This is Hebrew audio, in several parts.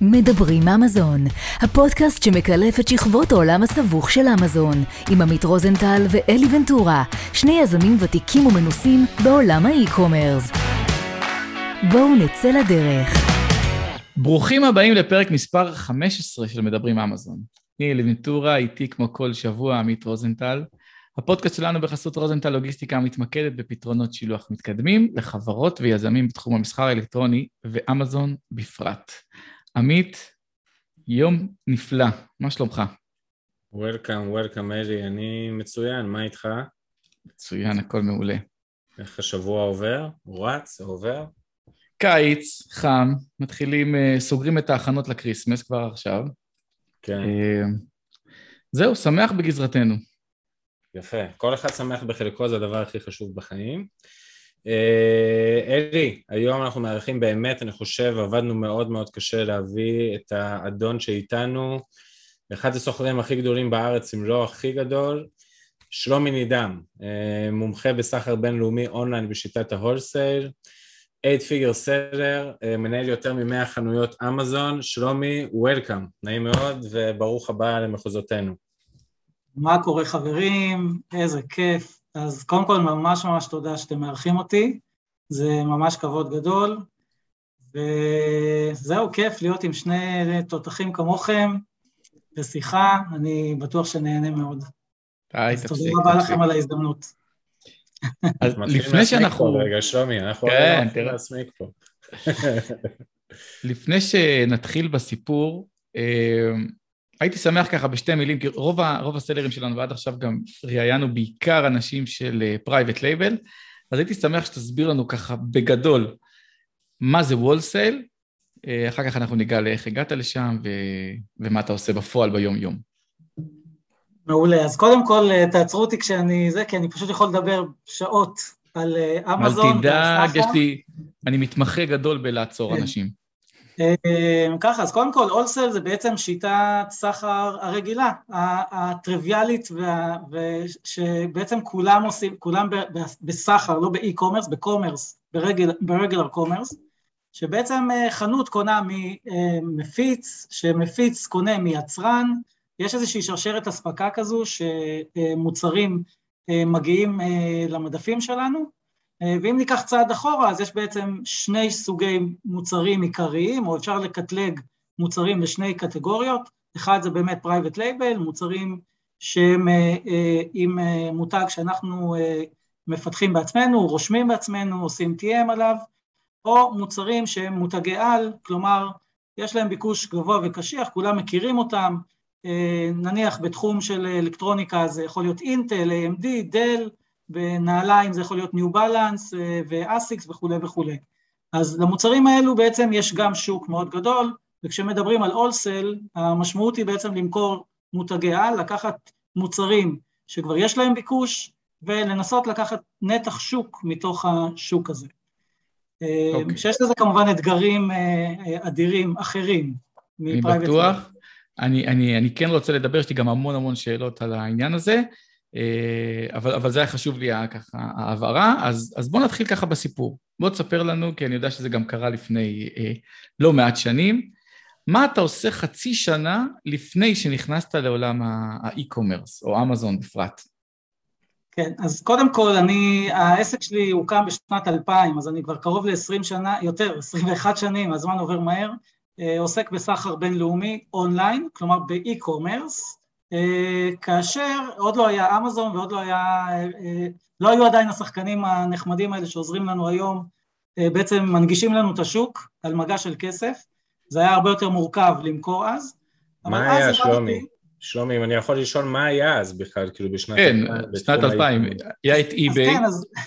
מדברים אמזון, הפודקאסט שמקלף את שכבות העולם הסבוך של אמזון, עם עמית רוזנטל ואלי ונטורה, שני יזמים ותיקים ומנוסים בעולם האי-קומרס. בואו נצא לדרך. ברוכים הבאים לפרק מספר 15 של מדברים אמזון. אני אלי ונטורה, איתי כמו כל שבוע עמית רוזנטל. הפודקאסט שלנו בחסות רוזנטל לוגיסטיקה מתמקדת בפתרונות שילוח מתקדמים לחברות ויזמים בתחום המסחר האלקטרוני ואמזון בפרט. עמית, יום נפלא, מה שלומך? וולקאם, וולקאם אלי, אני מצוין, מה איתך? מצוין, הכל מעולה. איך השבוע עובר? רץ? עובר? קיץ, חם, מתחילים, אה, סוגרים את ההכנות לקריסמס כבר עכשיו. כן. אה, זהו, שמח בגזרתנו. יפה. כל אחד שמח בחלקו, זה הדבר הכי חשוב בחיים. אה, אלי, היום אנחנו מארחים באמת, אני חושב, עבדנו מאוד מאוד קשה להביא את האדון שאיתנו, אחד הסוחרים הכי גדולים בארץ, אם לא הכי גדול, שלומי נידם, אה, מומחה בסחר בינלאומי אונליין בשיטת ה wholesale, 8 figure seller, מנהל יותר מ-100 חנויות אמזון, שלומי, welcome, נעים מאוד וברוך הבא למחוזותינו. מה קורה חברים? איזה כיף. אז קודם כל ממש ממש תודה שאתם מארחים אותי, זה ממש כבוד גדול, וזהו, כיף להיות עם שני תותחים כמוכם בשיחה, אני בטוח שנהנה מאוד. די, תפסיק. תודה רבה לכם על ההזדמנות. אז לפני שאנחנו... רגע, שלומי, אנחנו כן, תראה. להסמיק פה. לפני שנתחיל בסיפור, אה, הייתי שמח ככה בשתי מילים, כי רוב, ה, רוב הסלרים שלנו ועד עכשיו גם ראיינו בעיקר אנשים של private uh, label, אז הייתי שמח שתסביר לנו ככה בגדול מה זה וולסייל, uh, אחר כך אנחנו ניגע לאיך הגעת לשם ו, ומה אתה עושה בפועל ביום-יום. מעולה, אז קודם כל אה, תעצרו אותי כשאני זה, כי אני פשוט יכול לדבר שעות על אמזון. אל תדאג, יש לי, אני מתמחה גדול בלעצור כן. אנשים. ככה, אז קודם כל, אולסל זה בעצם שיטת סחר הרגילה, הטריוויאלית, ושבעצם כולם עושים, כולם בסחר, לא ב e-commerce, ב commerce, ב regular commerce, שבעצם חנות קונה ממפיץ, שמפיץ קונה מיצרן, יש איזושהי שרשרת אספקה כזו שמוצרים מגיעים למדפים שלנו, ואם ניקח צעד אחורה, אז יש בעצם שני סוגי מוצרים עיקריים, או אפשר לקטלג מוצרים לשני קטגוריות, אחד זה באמת private label, מוצרים שהם עם מותג שאנחנו מפתחים בעצמנו, רושמים בעצמנו, עושים TM עליו, או מוצרים שהם מותגי על, כלומר, יש להם ביקוש גבוה וקשיח, כולם מכירים אותם, נניח בתחום של אלקטרוניקה זה יכול להיות אינטל, AMD, דל, בנעליים זה יכול להיות ניו בלנס ואסיקס וכולי וכולי. אז למוצרים האלו בעצם יש גם שוק מאוד גדול, וכשמדברים על אולסל, המשמעות היא בעצם למכור מותגי על, לקחת מוצרים שכבר יש להם ביקוש, ולנסות לקחת נתח שוק מתוך השוק הזה. Okay. אוקיי. שיש לזה כמובן אתגרים אדירים אחרים אני בטוח. אני, אני, אני כן רוצה לדבר, יש לי גם המון המון שאלות על העניין הזה. אבל, אבל זה היה חשוב לי ככה ההבהרה, אז, אז בואו נתחיל ככה בסיפור. בוא תספר לנו, כי אני יודע שזה גם קרה לפני אה, לא מעט שנים, מה אתה עושה חצי שנה לפני שנכנסת לעולם ה e-commerce, או אמזון בפרט? כן, אז קודם כל, אני, העסק שלי הוקם בשנת 2000, אז אני כבר קרוב ל-20 שנה, יותר, 21 שנים, הזמן עובר מהר, עוסק בסחר בינלאומי אונליין, כלומר ב e-commerce, כאשר עוד לא היה אמזון ועוד לא היה, לא היו עדיין השחקנים הנחמדים האלה שעוזרים לנו היום, בעצם מנגישים לנו את השוק על מגע של כסף, זה היה הרבה יותר מורכב למכור אז. מה היה, שלומי? שלומי, אם אני יכול לשאול מה היה אז בכלל, כאילו בשנת... כן, בשנת 2000, היה את אי-ביי. כן,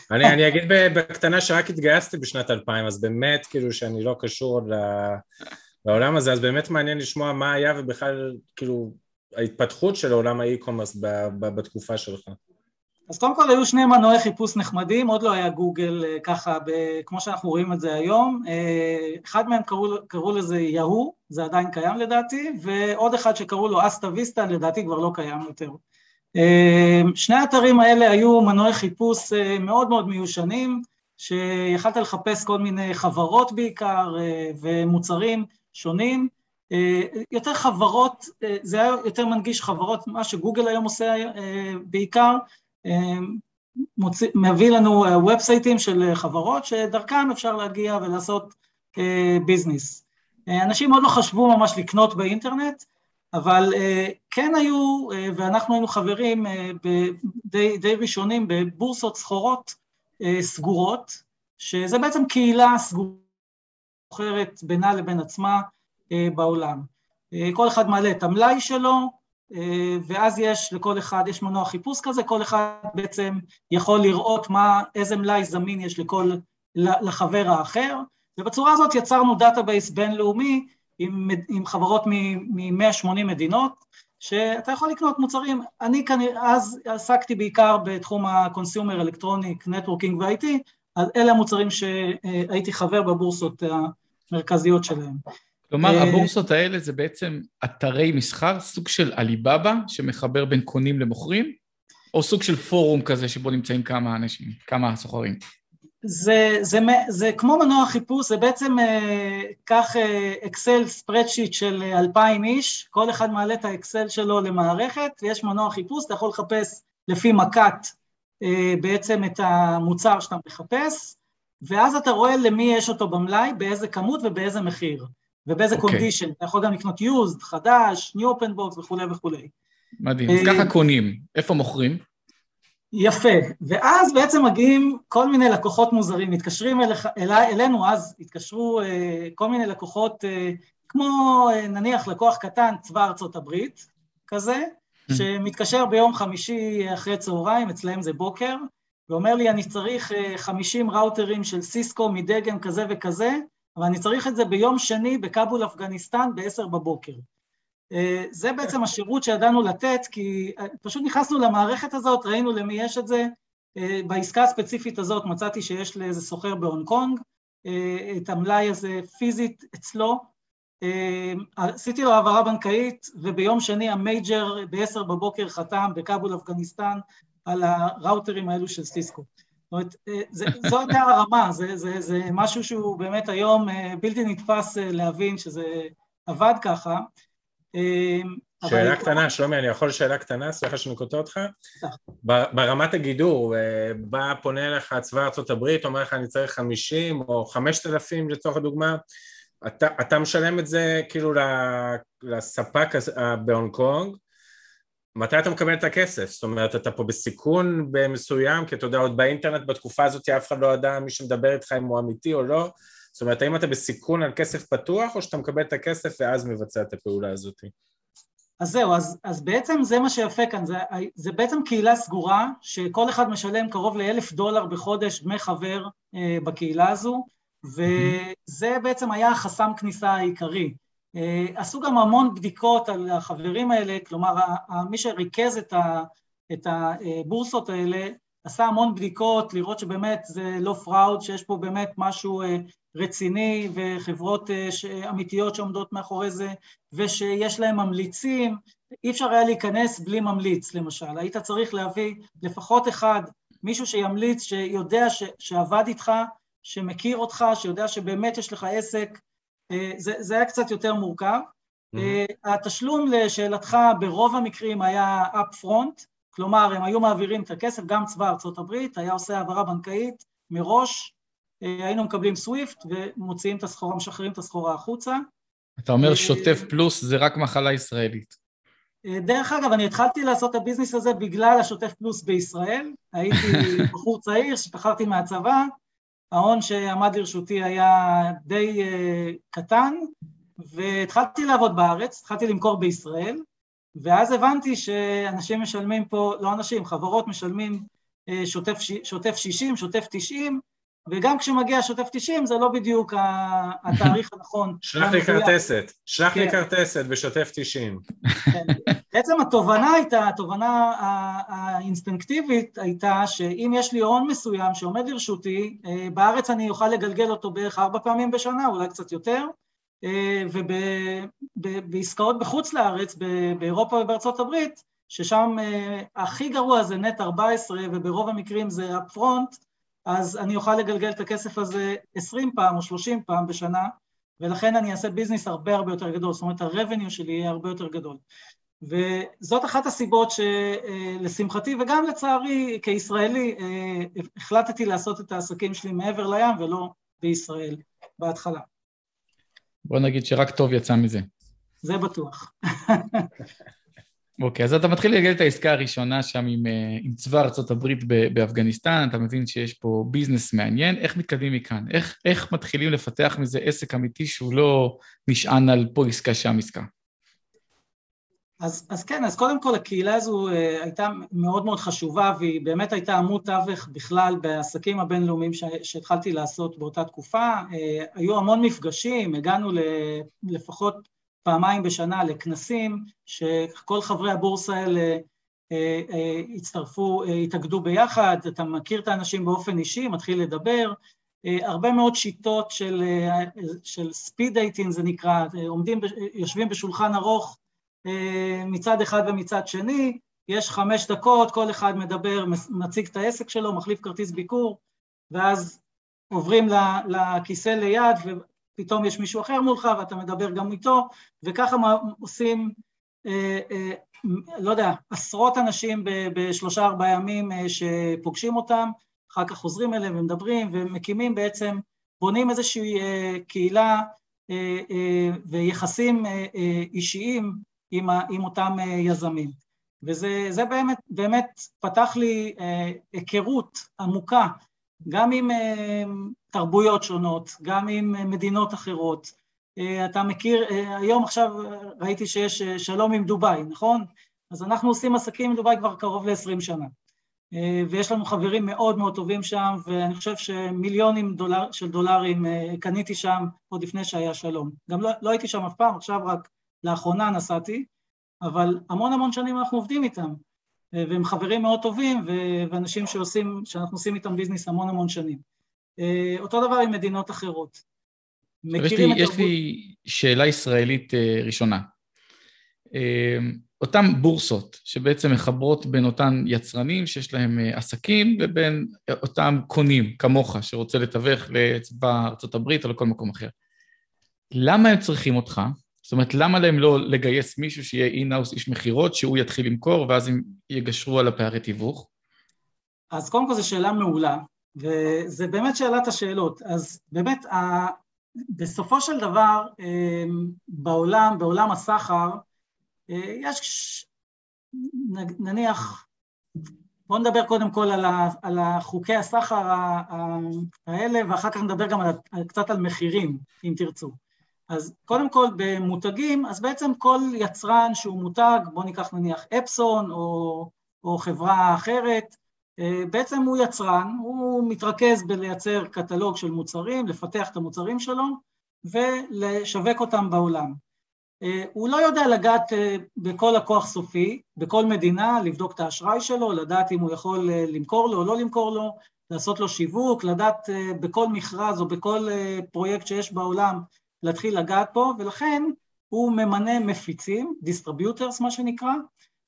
אני אגיד בקטנה שרק התגייסתי בשנת 2000, אז באמת, כאילו שאני לא קשור לעולם הזה, אז באמת מעניין לשמוע מה היה ובכלל, כאילו, ההתפתחות של עולם האי-קומרס בתקופה שלך? אז קודם כל היו שני מנועי חיפוש נחמדים, עוד לא היה גוגל ככה, ב, כמו שאנחנו רואים את זה היום. אחד מהם קראו, קראו לזה יהו, זה עדיין קיים לדעתי, ועוד אחד שקראו לו אסטה ויסטה, לדעתי כבר לא קיים יותר. שני האתרים האלה היו מנועי חיפוש מאוד מאוד מיושנים, שיכלת לחפש כל מיני חברות בעיקר ומוצרים שונים, יותר חברות, זה היה יותר מנגיש חברות, מה שגוגל היום עושה בעיקר, מוציא, מביא לנו ובסייטים של חברות שדרכם אפשר להגיע ולעשות ביזנס. אנשים עוד לא חשבו ממש לקנות באינטרנט, אבל כן היו, ואנחנו היינו חברים די, די ראשונים בבורסות סחורות סגורות, שזה בעצם קהילה סגורת בינה לבין עצמה בעולם. כל אחד מעלה את המלאי שלו, ואז יש לכל אחד, יש מנוע חיפוש כזה, כל אחד בעצם יכול לראות מה, איזה מלאי זמין יש לכל, לחבר האחר, ובצורה הזאת יצרנו database בינלאומי עם, עם חברות מ-180 מדינות, שאתה יכול לקנות מוצרים, אני כנראה, אז עסקתי בעיקר בתחום ה-consumer electronic, networking ו-IT, אז אלה המוצרים שהייתי חבר בבורסות המרכזיות שלהם. כלומר, הבורסות האלה זה בעצם אתרי מסחר, סוג של עליבאבא שמחבר בין קונים למוכרים, או סוג של פורום כזה שבו נמצאים כמה אנשים, כמה סוחרים? זה, זה, זה כמו מנוע חיפוש, זה בעצם קח אקסל ספרדשיט של אלפיים איש, כל אחד מעלה את האקסל שלו למערכת, ויש מנוע חיפוש, אתה יכול לחפש לפי מכת בעצם את המוצר שאתה מחפש, ואז אתה רואה למי יש אותו במלאי, באיזה כמות ובאיזה מחיר, ובאיזה קונדישן, okay. אתה יכול גם לקנות used, חדש, new open box וכולי וכולי. מדהים, אז ככה קונים, איפה מוכרים? יפה, ואז בעצם מגיעים כל מיני לקוחות מוזרים, מתקשרים אל, אל, אלינו, אז התקשרו אה, כל מיני לקוחות, אה, כמו אה, נניח לקוח קטן, צבא ארצות הברית, כזה, mm. שמתקשר ביום חמישי אחרי צהריים, אצלהם זה בוקר, ואומר לי, אני צריך אה, 50 ראוטרים של סיסקו מדגם כזה וכזה, אבל אני צריך את זה ביום שני בכאבול, אפגניסטן, ב-10 בבוקר. זה בעצם השירות שידענו לתת, כי פשוט נכנסנו למערכת הזאת, ראינו למי יש את זה, בעסקה הספציפית הזאת מצאתי שיש לאיזה סוחר בהונג קונג, את המלאי הזה פיזית אצלו, עשיתי לו העברה בנקאית, וביום שני ה major ב-10 בבוקר חתם בכאבול, אפגניסטן, על הראוטרים האלו של סיסקו. זאת אומרת, זו הייתה הרמה, זה, זה, זה משהו שהוא באמת היום בלתי נתפס להבין שזה עבד ככה. שאלה קטנה, שלומי, אני יכול שאלה קטנה? סליחה שאני קוטע אותך. ברמת הגידור, בא פונה אליך צבא הברית, אומר לך אני צריך 50 או 5,000 לצורך הדוגמה, אתה, אתה משלם את זה כאילו לספק בהונג קונג, מתי אתה מקבל את הכסף? זאת אומרת, אתה פה בסיכון מסוים, כי אתה יודע, עוד באינטרנט בתקופה הזאת אף אחד לא ידע מי שמדבר איתך אם הוא אמיתי או לא, זאת אומרת, האם אתה בסיכון על כסף פתוח, או שאתה מקבל את הכסף ואז מבצע את הפעולה הזאת? אז זהו, אז, אז בעצם זה מה שיפה כאן, זה, זה בעצם קהילה סגורה, שכל אחד משלם קרוב לאלף דולר בחודש דמי חבר אה, בקהילה הזו, וזה בעצם היה החסם כניסה העיקרי. אה, עשו גם המון בדיקות על החברים האלה, כלומר, מי שריכז את, ה, את הבורסות האלה, עשה המון בדיקות, לראות שבאמת זה לא פראוד, שיש פה באמת משהו רציני וחברות אמיתיות שעומדות מאחורי זה, ושיש להם ממליצים, אי אפשר היה להיכנס בלי ממליץ למשל, היית צריך להביא לפחות אחד, מישהו שימליץ, שיודע ש, שעבד איתך, שמכיר אותך, שיודע שבאמת יש לך עסק, זה, זה היה קצת יותר מורכב. Mm-hmm. התשלום לשאלתך ברוב המקרים היה up front, כלומר, הם היו מעבירים את הכסף, גם צבא ארצות הברית, היה עושה העברה בנקאית מראש, היינו מקבלים סוויפט ומוציאים את הסחורה, משחררים את הסחורה החוצה. אתה אומר שוטף פלוס זה רק מחלה ישראלית. דרך אגב, אני התחלתי לעשות את הביזנס הזה בגלל השוטף פלוס בישראל. הייתי בחור צעיר שפחרתי מהצבא, ההון שעמד לרשותי היה די קטן, והתחלתי לעבוד בארץ, התחלתי למכור בישראל, ואז הבנתי שאנשים משלמים פה, לא אנשים, חברות משלמים שוטף, שוטף 60, שוטף 90, וגם כשמגיע שוטף 90 זה לא בדיוק התאריך הנכון. שלח לי כרטסת, שלח לי כרטסת בשוטף 90. בעצם התובנה הייתה, התובנה האינסטינקטיבית הייתה שאם יש לי הון מסוים שעומד לרשותי, בארץ אני אוכל לגלגל אותו בערך ארבע פעמים בשנה, אולי קצת יותר, ובעסקאות בחוץ לארץ, באירופה ובארצות הברית, ששם הכי גרוע זה נט 14 וברוב המקרים זה אפפרונט, אז אני אוכל לגלגל את הכסף הזה 20 פעם או 30 פעם בשנה, ולכן אני אעשה ביזנס הרבה הרבה יותר גדול, זאת אומרת ה-revenue שלי יהיה הרבה יותר גדול. וזאת אחת הסיבות שלשמחתי וגם לצערי כישראלי החלטתי לעשות את העסקים שלי מעבר לים ולא בישראל בהתחלה. בוא נגיד שרק טוב יצא מזה. זה בטוח. אוקיי, אז אתה מתחיל לגלל את העסקה הראשונה שם עם, אה, עם צבא ארה"ב באפגניסטן, אתה מבין שיש פה ביזנס מעניין, איך מתקדמים מכאן? איך, איך מתחילים לפתח מזה עסק אמיתי שהוא לא נשען על פה עסקה, שם עסקה? אז, אז כן, אז קודם כל הקהילה הזו אה, הייתה מאוד מאוד חשובה והיא באמת הייתה עמוד תווך בכלל בעסקים הבינלאומיים שהתחלתי לעשות באותה תקופה. אה, היו המון מפגשים, הגענו לפחות פעמיים בשנה לכנסים, שכל חברי הבורסה האלה אה, אה, הצטרפו, אה, התאגדו ביחד, אתה מכיר את האנשים באופן אישי, מתחיל לדבר, הרבה מאוד שיטות של, של speed dating זה נקרא, עומדים, יושבים בשולחן ארוך מצד אחד ומצד שני, יש חמש דקות, כל אחד מדבר, מציג את העסק שלו, מחליף כרטיס ביקור, ואז עוברים לכיסא ליד פתאום יש מישהו אחר מולך ואתה מדבר גם איתו, וככה עושים, אה, אה, לא יודע, עשרות אנשים בשלושה ארבעה ימים אה, שפוגשים אותם, אחר כך חוזרים אליהם ומדברים ומקימים בעצם, בונים איזושהי אה, קהילה אה, אה, ויחסים אה, אה, אישיים עם, עם אותם אה, יזמים. וזה באמת, באמת פתח לי אה, היכרות עמוקה גם עם אה, תרבויות שונות, גם עם אה, מדינות אחרות. אה, אתה מכיר, היום עכשיו ראיתי שיש שלום עם דובאי, נכון? אז אנחנו עושים עסקים עם דובאי כבר קרוב ל-20 שנה. ויש לנו חברים מאוד מאוד טובים שם, ואני חושב שמיליונים דולר, של דולרים קניתי שם עוד לפני שהיה שלום. גם לא, לא הייתי שם אף פעם, עכשיו רק לאחרונה נסעתי, אבל המון המון שנים אנחנו עובדים איתם. והם חברים מאוד טובים, ואנשים שעושים, שאנחנו עושים איתם ביזנס המון המון שנים. אה, אותו דבר עם מדינות אחרות. יש לי, יש לי שאלה ישראלית אה, ראשונה. אה, אותן בורסות שבעצם מחברות בין אותן יצרנים שיש להם עסקים ובין אותם קונים כמוך שרוצה לתווך לצבא ארה"ב או לכל מקום אחר. למה הם צריכים אותך? זאת אומרת, למה להם לא לגייס מישהו שיהיה אינאוס איש מכירות, שהוא יתחיל למכור, ואז הם יגשרו על הפערי תיווך? אז קודם כל זו שאלה מעולה, וזה באמת שאלת השאלות. אז באמת, ה... בסופו של דבר, אמ, בעולם, בעולם הסחר, אה, יש, נניח, בואו נדבר קודם כל על, ה, חוקי הסחר האלה, ואחר כך נדבר גם על, קצת על מחירים, אם תרצו. אז קודם כל במותגים, אז בעצם כל יצרן שהוא מותג, בואו ניקח נניח אפסון או, או חברה אחרת, אה, בעצם הוא יצרן, הוא מתרכז בלייצר קטלוג של מוצרים, לפתח את המוצרים שלו ולשווק אותם בעולם. אה, הוא לא יודע לגעת אה, בכל לקוח סופי, בכל מדינה, לבדוק את האשראי שלו, לדעת אם הוא יכול למכור לו או לא למכור לו, לעשות לו שיווק, לדעת בכל מכרז או בכל פרויקט שיש בעולם להתחיל לגעת פה, ולכן הוא ממנה מפיצים, distributors מה שנקרא,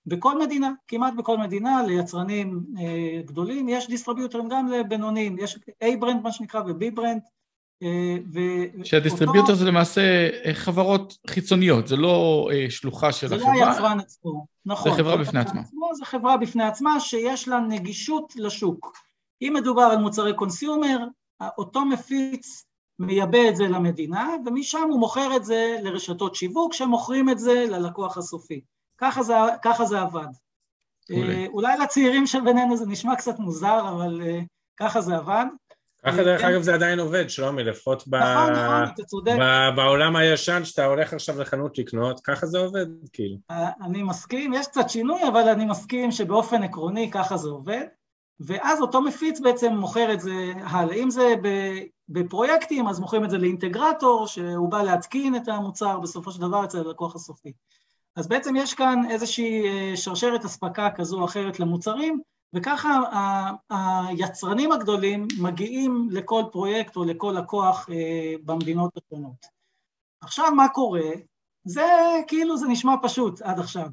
בכל מדינה, כמעט בכל מדינה, ליצרנים אה, גדולים, יש דיסטריביוטרים גם לבינוניים, יש A brand מה שנקרא ו- B brand. אה, שה distributor אותו... זה למעשה אה, חברות חיצוניות, זה לא אה, שלוחה של זה החברה. זה לא היצרן עצמו, נכון. זה חברה בפני עצמה. עצמו, זה חברה בפני עצמה שיש לה נגישות לשוק. אם מדובר על מוצרי consumer, אותו מפיץ מייבא את זה למדינה, ומשם הוא מוכר את זה לרשתות שיווק, שמוכרים את זה ללקוח הסופי. ככה זה, ככה זה עבד. אולי. אולי לצעירים שבינינו זה נשמע קצת מוזר, אבל אה, ככה זה עבד. ככה דרך כן. אגב זה עדיין עובד, שלומי, לפחות ב... נכון, נכון, אתה צודק. ב... בעולם הישן, שאתה הולך עכשיו לחנות לקנות, ככה זה עובד, כאילו. אני מסכים, יש קצת שינוי, אבל אני מסכים שבאופן עקרוני ככה זה עובד. ואז אותו מפיץ בעצם מוכר את זה הלאה. אם זה בפרויקטים, אז מוכרים את זה לאינטגרטור, שהוא בא להתקין את המוצר בסופו של דבר אצל הלקוח הסופי. אז בעצם יש כאן איזושהי אה, שרשרת אספקה כזו או אחרת למוצרים, וככה היצרנים הגדולים מגיעים לכל פרויקט או לכל לקוח אה, במדינות השונות. עכשיו מה קורה? זה כאילו זה נשמע פשוט עד עכשיו.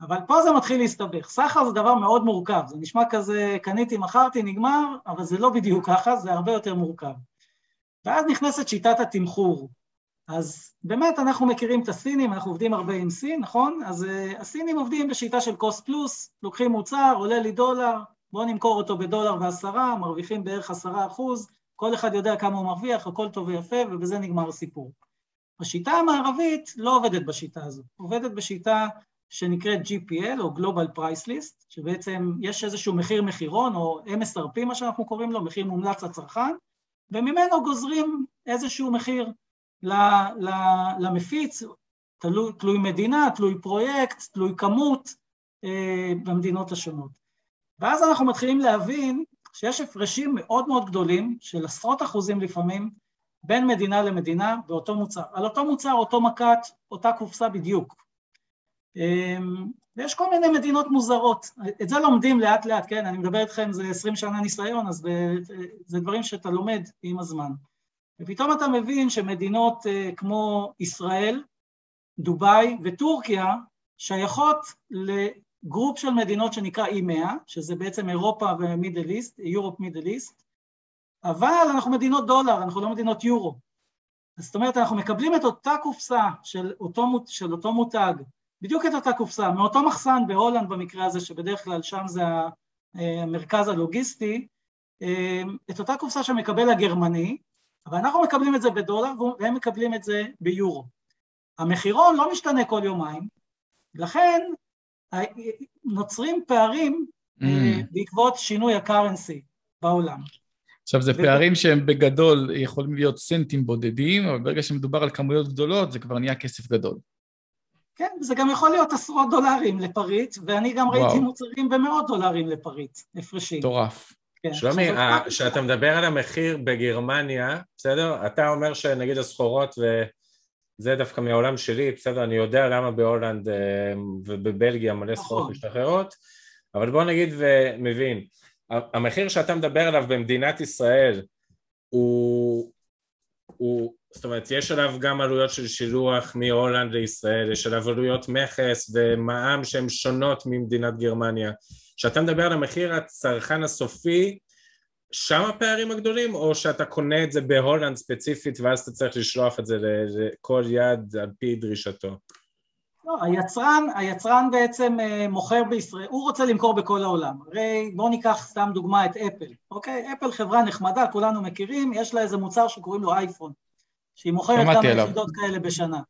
אבל פה זה מתחיל להסתבך. סחר זה דבר מאוד מורכב, זה נשמע כזה קניתי, מכרתי, נגמר, אבל זה לא בדיוק ככה, זה הרבה יותר מורכב. ואז נכנסת שיטת התמחור. אז באמת אנחנו מכירים את הסינים, אנחנו עובדים הרבה עם סין, נכון? אז uh, הסינים עובדים בשיטה של קוסט פלוס, לוקחים מוצר, עולה לי דולר, בואו נמכור אותו בדולר ועשרה, מרוויחים בערך עשרה אחוז, כל אחד יודע כמה הוא מרוויח, הכל טוב ויפה, ובזה נגמר הסיפור. השיטה המערבית לא עובדת בשיטה הזו, עובדת בשיטה שנקראת GPL או Global Price List, שבעצם יש איזשהו מחיר מחירון או MSRP מה שאנחנו קוראים לו, מחיר מומלץ לצרכן, וממנו גוזרים איזשהו מחיר למפיץ, תלוי, תלוי מדינה, תלוי פרויקט, תלוי כמות אה, במדינות השונות. ואז אנחנו מתחילים להבין שיש הפרשים מאוד מאוד גדולים, של עשרות אחוזים לפעמים, בין מדינה למדינה באותו מוצר. על אותו מוצר, אותו מקט, אותה קופסה בדיוק. אמ, ויש כל מיני מדינות מוזרות. את זה לומדים לאט לאט, כן? אני מדבר איתכם, זה עשרים שנה ניסיון, אז זה דברים שאתה לומד עם הזמן. ופתאום אתה מבין שמדינות אה, כמו ישראל, דובאי וטורקיה שייכות ל group של מדינות שנקרא E100, שזה בעצם אירופה ו Middle East, Europe Middle East, אבל אנחנו מדינות דולר, אנחנו לא מדינות יורו. זאת אומרת, אנחנו מקבלים את אותה קופסה של אותו, של אותו מותג, בדיוק את אותה קופסה, מאותו מחסן בהולנד במקרה הזה, שבדרך כלל שם זה המרכז הלוגיסטי, אה, את אותה קופסה שמקבל הגרמני, אבל אנחנו מקבלים את זה בדולר והם מקבלים את זה ביורו. המחירון לא משתנה כל יומיים, לכן נוצרים פערים mm. בעקבות שינוי הקרנסי בעולם. עכשיו, זה ו... פערים שהם בגדול יכולים להיות סנטים בודדים, אבל ברגע שמדובר על כמויות גדולות, זה כבר נהיה כסף גדול. כן, זה גם יכול להיות עשרות דולרים לפריט, ואני גם וואו. ראיתי מוצרים במאות דולרים לפריט, הפרשים. מטורף. כן. שלומי, כשאתה מדבר על המחיר בגרמניה, בסדר? אתה אומר שנגיד הסחורות, וזה דווקא מהעולם שלי, בסדר? אני יודע למה בהולנד אה, ובבלגיה מלא סחורות נכון. משתחררות, אבל בוא נגיד ומבין, המחיר שאתה מדבר עליו במדינת ישראל הוא, הוא, זאת אומרת, יש עליו גם עלויות של שילוח מהולנד לישראל, יש עליו עלויות מכס ומע"מ שהן שונות ממדינת גרמניה. כשאתה מדבר על המחיר הצרכן הסופי, שם הפערים הגדולים, או שאתה קונה את זה בהולנד ספציפית ואז אתה צריך לשלוח את זה לכל יד על פי דרישתו? לא, היצרן, היצרן בעצם אה, מוכר בישראל, הוא רוצה למכור בכל העולם. הרי בואו ניקח סתם דוגמה את אפל, אוקיי? אפל חברה נחמדה, כולנו מכירים, יש לה איזה מוצר שקוראים לו אייפון, שהיא מוכרת כמה יחידות כאלה בשנה.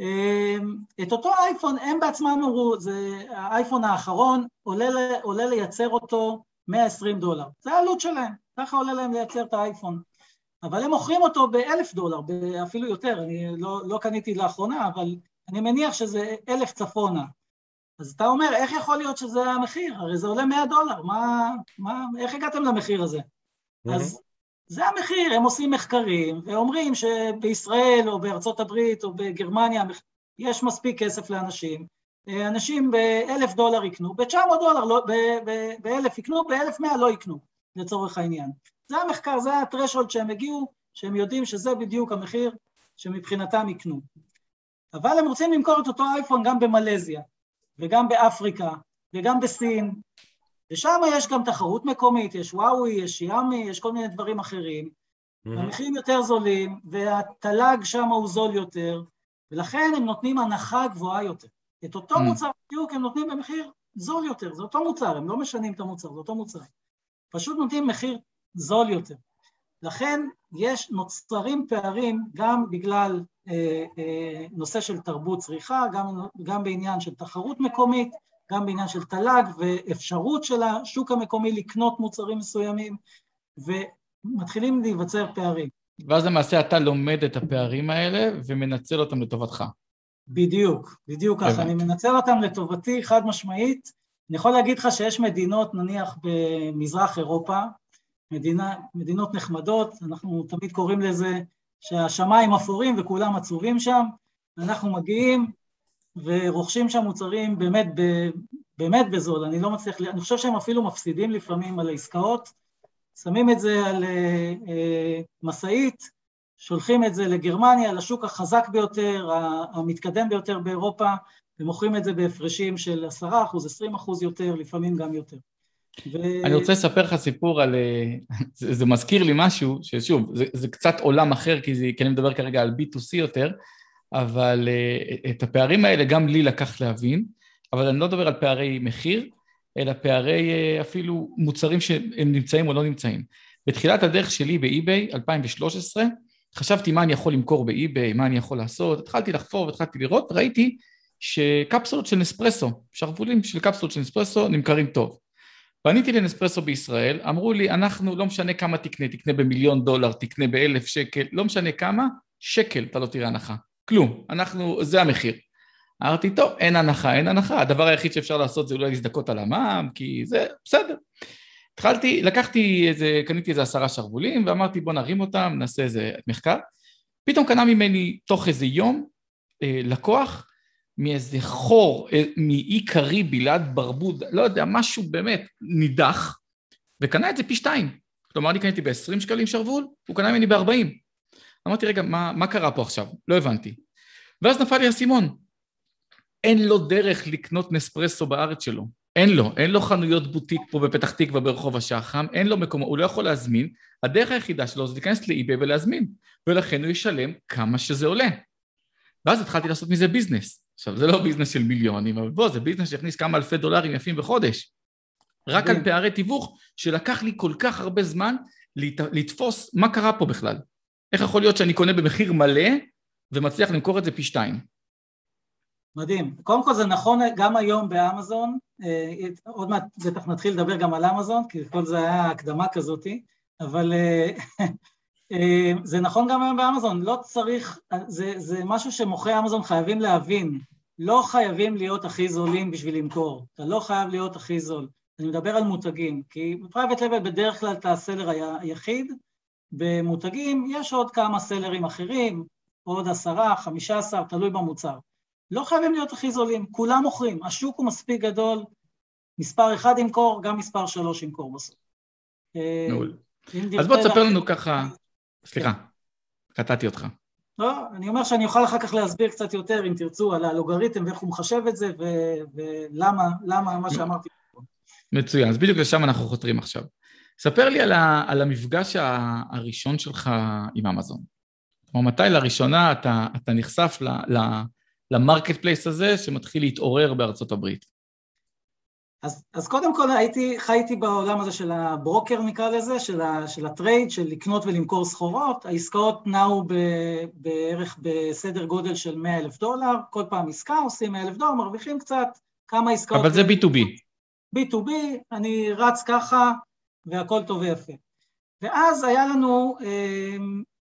אמ, את אותו אייפון, הם בעצמם אמרו, זה האייפון האחרון, עולה, עולה לייצר אותו 120 דולר. זה העלות שלהם, ככה עולה להם לייצר את האייפון. אבל הם מוכרים אותו באלף דולר, אפילו יותר, אני לא, לא קניתי לאחרונה, אבל אני מניח שזה אלף צפונה. אז אתה אומר, איך יכול להיות שזה המחיר? הרי זה עולה 100 דולר, מה, מה, איך הגעתם למחיר הזה? Mm-hmm. אז זה המחיר, הם עושים מחקרים ואומרים שבישראל או בארצות הברית או בגרמניה יש מספיק כסף לאנשים, אנשים באלף דולר יקנו, ב-900 דולר, לא, באלף יקנו, באלף מאה לא יקנו, לצורך העניין. זה המחקר, זה הטרשולד שהם הגיעו, שהם יודעים שזה בדיוק המחיר שמבחינתם יקנו. אבל הם רוצים למכור את אותו אייפון גם במלזיה, וגם באפריקה, וגם בסין, ושם יש גם תחרות מקומית, יש וואוי, יש יאמי, יש כל מיני דברים אחרים, mm-hmm. המחירים יותר זולים, והתל"ג שם הוא זול יותר, ולכן הם נותנים הנחה גבוהה יותר. את אותו mm-hmm. מוצר בדיוק הם נותנים במחיר זול יותר, זה אותו מוצר, הם לא משנים את המוצר, זה אותו מוצר. פשוט נותנים מחיר זול יותר. לכן יש, נוצרים פערים גם בגלל אה, אה, נושא של תרבות צריכה, גם, גם בעניין של תחרות מקומית, גם בעניין של תל"ג ואפשרות של השוק המקומי לקנות מוצרים מסוימים, ומתחילים להיווצר פערים. ואז למעשה אתה לומד את הפערים האלה ומנצל אותם לטובתך. בדיוק, בדיוק ככה. אני מנצל אותם לטובתי חד משמעית. אני יכול להגיד לך שיש מדינות, נניח במזרח אירופה, מדינה, מדינות נחמדות, אנחנו תמיד קוראים לזה שהשמיים אפורים וכולם עצובים שם, אנחנו מגיעים, ורוכשים שם מוצרים באמת, באמת בזול, אני לא מצליח, אני חושב שהם אפילו מפסידים לפעמים על העסקאות, שמים את זה על אה, אה, משאית, שולחים את זה לגרמניה, לשוק החזק ביותר, המתקדם ביותר באירופה, ומוכרים את זה בהפרשים של 10%, 20% יותר, לפעמים גם יותר. ו... אני רוצה לספר לך סיפור על... זה, זה מזכיר לי משהו, ששוב, זה, זה קצת עולם אחר, כי, זה, כי אני מדבר כרגע על B2C יותר, אבל את הפערים האלה גם לי לקח להבין, אבל אני לא מדבר על פערי מחיר, אלא פערי אפילו מוצרים שהם נמצאים או לא נמצאים. בתחילת הדרך שלי באי-ביי, 2013, חשבתי מה אני יכול למכור באי-ביי, מה אני יכול לעשות, התחלתי לחפור והתחלתי לראות, ראיתי שקפסולות של נספרסו, שרוולים של קפסולות של נספרסו נמכרים טוב. פניתי לנספרסו בישראל, אמרו לי, אנחנו, לא משנה כמה תקנה, תקנה במיליון דולר, תקנה באלף שקל, לא משנה כמה, שקל אתה לא תראה הנחה. כלום, אנחנו, זה המחיר. אמרתי, טוב, אין הנחה, אין הנחה, הדבר היחיד שאפשר לעשות זה אולי להזדכות על המע"מ, כי זה בסדר. התחלתי, לקחתי איזה, קניתי איזה עשרה שרוולים ואמרתי בוא נרים אותם, נעשה איזה מחקר. פתאום קנה ממני תוך איזה יום אה, לקוח מאיזה חור, אה, מאי קריבי ליד ברבוד, לא יודע, משהו באמת נידח, וקנה את זה פי שתיים. כלומר, אני קניתי ב-20 שקלים שרוול, הוא קנה ממני ב-40. אמרתי, רגע, מה, מה קרה פה עכשיו? לא הבנתי. ואז נפל לי האסימון. אין לו דרך לקנות נספרסו בארץ שלו. אין לו, אין לו חנויות בוטיק פה בפתח תקווה ברחוב השחם, אין לו מקום, הוא לא יכול להזמין, הדרך היחידה שלו זה להיכנס לאיביי ולהזמין, ולכן הוא ישלם כמה שזה עולה. ואז התחלתי לעשות מזה ביזנס. עכשיו, זה לא ביזנס של מיליונים, אבל בוא, זה ביזנס שיכניס כמה אלפי דולרים יפים בחודש. רק על פערי תיווך, שלקח לי כל כך הרבה זמן לתפוס מה קרה פה בכלל. איך יכול להיות שאני קונה במחיר מלא ומצליח למכור את זה פי שתיים? מדהים. קודם כל זה נכון גם היום באמזון, אה, עוד מעט בטח נתחיל לדבר גם על אמזון, כי כל זה היה הקדמה כזאתי, אבל אה, אה, זה נכון גם היום באמזון, לא צריך, זה, זה משהו שמוכרי אמזון חייבים להבין, לא חייבים להיות הכי זולים בשביל למכור, אתה לא חייב להיות הכי זול. אני מדבר על מותגים, כי בפרייבט לבל בדרך כלל אתה הסלר היחיד, במותגים יש עוד כמה סלרים אחרים, עוד עשרה, חמישה עשר, תלוי במוצר. לא חייבים להיות הכי זולים, כולם מוכרים, השוק הוא מספיק גדול, מספר אחד ימכור, גם מספר שלוש ימכור בסוף. אה, מעול. אז בוא תספר לנו ככה, סליחה, קטעתי אותך. לא, אני אומר שאני אוכל אחר כך להסביר קצת יותר, אם תרצו, על האלוגריתם ואיך הוא מחשב את זה, ולמה, למה מה שאמרתי. מצוין, אז בדיוק לשם אנחנו חותרים עכשיו. ספר לי על, ה, על המפגש הראשון שלך עם אמזון. כלומר, מתי לראשונה אתה, אתה נחשף ל, ל, ל marketplace הזה שמתחיל להתעורר בארצות הברית? אז, אז קודם כל הייתי, חייתי בעולם הזה של הברוקר נקרא לזה, של, ה, של ה trade, של לקנות ולמכור סחורות, העסקאות נעו ב, בערך בסדר גודל של 100 אלף דולר, כל פעם עסקה עושים 100 אלף דולר, מרוויחים קצת, כמה עסקאות... אבל זה B2B. B2B, אני רץ ככה והכל טוב ויפה. ואז היה לנו, אה,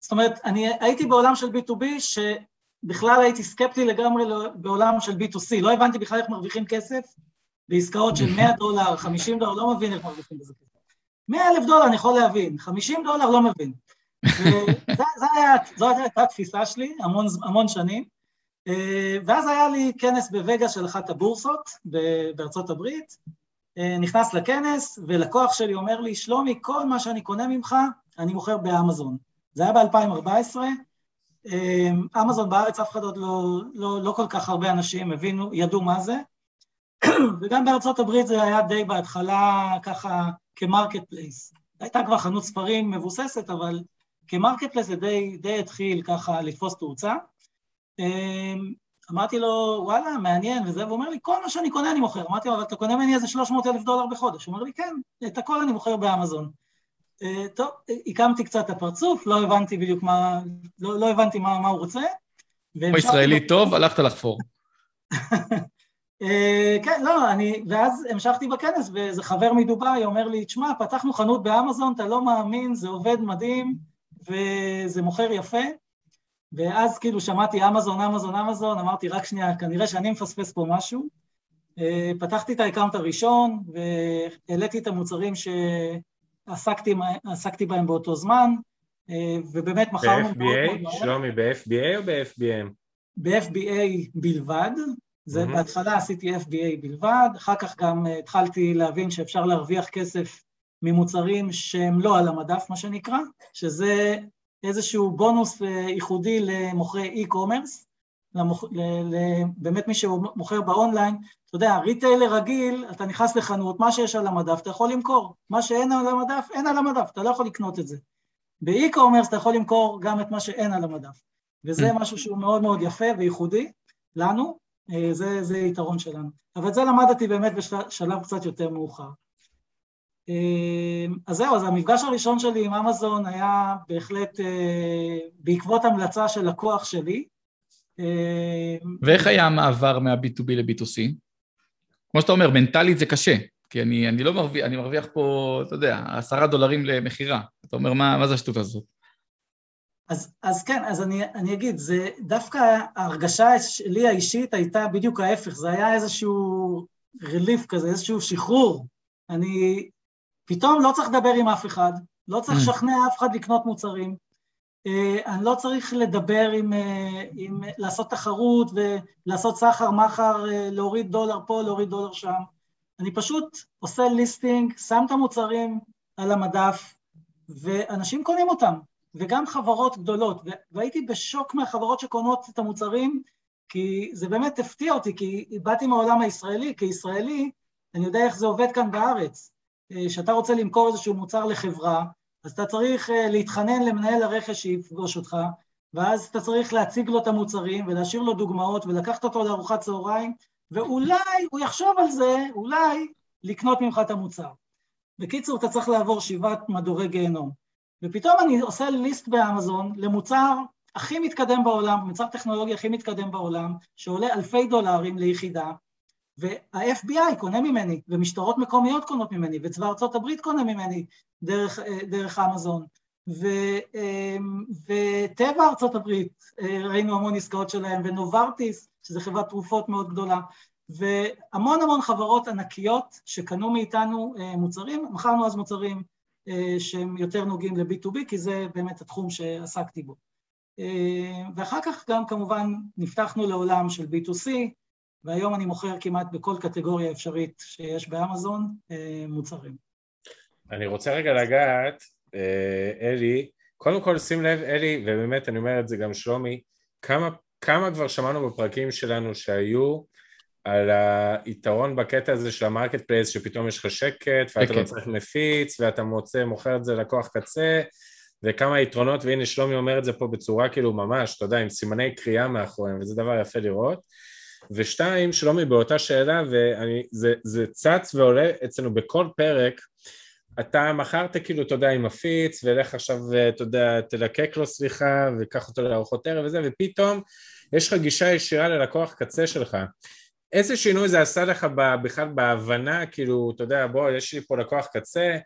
זאת אומרת, אני הייתי בעולם של B2B ש... בכלל הייתי סקפטי לגמרי בעולם של B2C, לא הבנתי בכלל איך מרוויחים כסף בעסקאות של 100 דולר, 50 דולר, לא מבין איך מרוויחים בזה כסף. 100 אלף דולר אני יכול להבין, 50 דולר לא מבין. זו הייתה התפיסה שלי המון, המון שנים. אה, ואז היה לי כנס בווגאס של אחת הבורסות בארצות הברית, נכנס לכנס, ולקוח שלי אומר לי, שלומי, כל מה שאני קונה ממך, אני מוכר באמזון. זה היה ב-2014, אמ, אמזון בארץ אף אחד עוד לא, לא, לא כל כך הרבה אנשים הבינו, ידעו מה זה, וגם בארצות הברית זה היה די בהתחלה ככה כ marketplace. הייתה כבר חנות ספרים מבוססת, אבל כ marketplace זה די, די התחיל ככה לתפוס תאוצה. אמ, אמרתי לו, וואלה, מעניין וזה, והוא אומר לי, כל מה שאני קונה אני מוכר. אמרתי לו, אבל אתה קונה ממני איזה 300 אלף דולר בחודש. הוא אומר לי, כן, את הכל אני מוכר באמזון. אה, טוב, עיקמתי קצת את הפרצוף, לא הבנתי בדיוק מה, לא, לא הבנתי מה, מה הוא רוצה. כמו ישראלי טוב, הלכת לחפור. אה, כן, לא, אני, ואז המשכתי בכנס, ואיזה חבר מדובאי אומר לי, תשמע, פתחנו חנות באמזון, אתה לא מאמין, זה עובד מדהים, וזה מוכר יפה. ואז כאילו שמעתי אמזון, אמזון, אמזון, אמרתי, רק שנייה, כנראה שאני מפספס פה משהו. אה, פתחתי את ה account הראשון, והעליתי את המוצרים ש... עסקתי, עסקתי בהם באותו זמן, אה, ובאמת מכרנו... ב-FBA? שלומי, ב-FBA או ב-FBM? ב-FBA בלבד, זה mm-hmm. בהתחלה עשיתי FBA בלבד, אחר כך גם אה, התחלתי להבין שאפשר להרוויח כסף ממוצרים שהם לא על המדף, מה שנקרא, שזה איזשהו בונוס אה, ייחודי למוכרי e-commerce, למוכ... ל... ל... באמת מי שמוכר באונליין, אתה יודע, retailer רגיל, אתה נכנס לחנות, מה שיש על המדף אתה יכול למכור, מה שאין על המדף, אין על המדף, אתה לא יכול לקנות את זה. ב e-commerce אתה יכול למכור גם את מה שאין על המדף, וזה mm. משהו שהוא מאוד מאוד יפה וייחודי לנו, אה, זה, זה יתרון שלנו. אבל את זה למדתי באמת בשלב קצת יותר מאוחר. אה, אז זהו, אז המפגש הראשון שלי עם אמזון היה בהחלט אה, בעקבות המלצה של לקוח שלי. ואיך היה המעבר מה-B2B ל-B2C? כמו שאתה אומר, מנטלית זה קשה, כי אני, אני לא מרוויח, אני מרוויח פה, אתה יודע, עשרה דולרים למכירה. אתה אומר, מה, מה זה השטות הזאת? אז, אז כן, אז אני, אני אגיד, זה דווקא ההרגשה שלי האישית הייתה בדיוק ההפך, זה היה איזשהו רליף כזה, איזשהו שחרור. אני פתאום לא צריך לדבר עם אף אחד, לא צריך mm. לשכנע אף אחד לקנות מוצרים, אה, אני לא צריך לדבר עם, אה, עם, לעשות תחרות ולעשות סחר מחר, אה, להוריד דולר פה, להוריד דולר שם. אני פשוט עושה ליסטינג, שם את המוצרים על המדף, ואנשים קונים אותם. וגם חברות גדולות, והייתי בשוק מהחברות שקונות את המוצרים, כי זה באמת הפתיע אותי, כי באתי מהעולם הישראלי, כישראלי, אני יודע איך זה עובד כאן בארץ. כשאתה רוצה למכור איזשהו מוצר לחברה, אז אתה צריך אה, להתחנן למנהל הרכש שיפגוש אותך, ואז אתה צריך להציג לו את המוצרים ולהשאיר לו דוגמאות ולקחת אותו לארוחת צהריים, ואולי הוא יחשוב על זה, אולי לקנות ממך את המוצר. בקיצור, אתה צריך לעבור שבעת מדורי גיהנום. ופתאום אני עושה ליסט באמזון למוצר הכי מתקדם בעולם, מוצר טכנולוגי הכי מתקדם בעולם, שעולה אלפי דולרים ליחידה, וה-FBI קונה ממני, ומשטרות מקומיות קונות ממני, וצבא ארצות הברית קונה ממני דרך, דרך אמזון, ו, וטבע ארצות הברית, ראינו המון עסקאות שלהם, ונוברטיס, שזו חברת תרופות מאוד גדולה, והמון המון חברות ענקיות שקנו מאיתנו מוצרים, מכרנו אז מוצרים אה, שהם יותר נוגעים ל-B2B, כי זה באמת התחום שעסקתי בו. אה, ואחר כך גם כמובן נפתחנו לעולם של B2C, והיום אני מוכר כמעט בכל קטגוריה אפשרית שיש באמזון אה, מוצרים. אני רוצה רגע לגעת, אלי, קודם כל שים לב, אלי, ובאמת אני אומר את זה גם שלומי, כמה, כמה כבר שמענו בפרקים שלנו שהיו על היתרון בקטע הזה של ה marketplace שפתאום יש לך שקט ואתה לא צריך מפיץ ואתה מוצא, מוכר את זה ללקוח קצה וכמה יתרונות והנה שלומי אומר את זה פה בצורה כאילו ממש, אתה יודע, עם סימני קריאה מאחוריהם וזה דבר יפה לראות ושתיים, שלומי באותה שאלה וזה צץ ועולה אצלנו בכל פרק אתה מכרת כאילו, אתה יודע, עם מפיץ ולך עכשיו, אתה יודע, תלקק לו סליחה וקח אותו לארוחות ערב וזה ופתאום יש לך גישה ישירה ללקוח קצה שלך. איזה שינוי זה עשה לך בכלל בהבנה, כאילו, אתה יודע, בוא, יש לי פה לקוח קצה,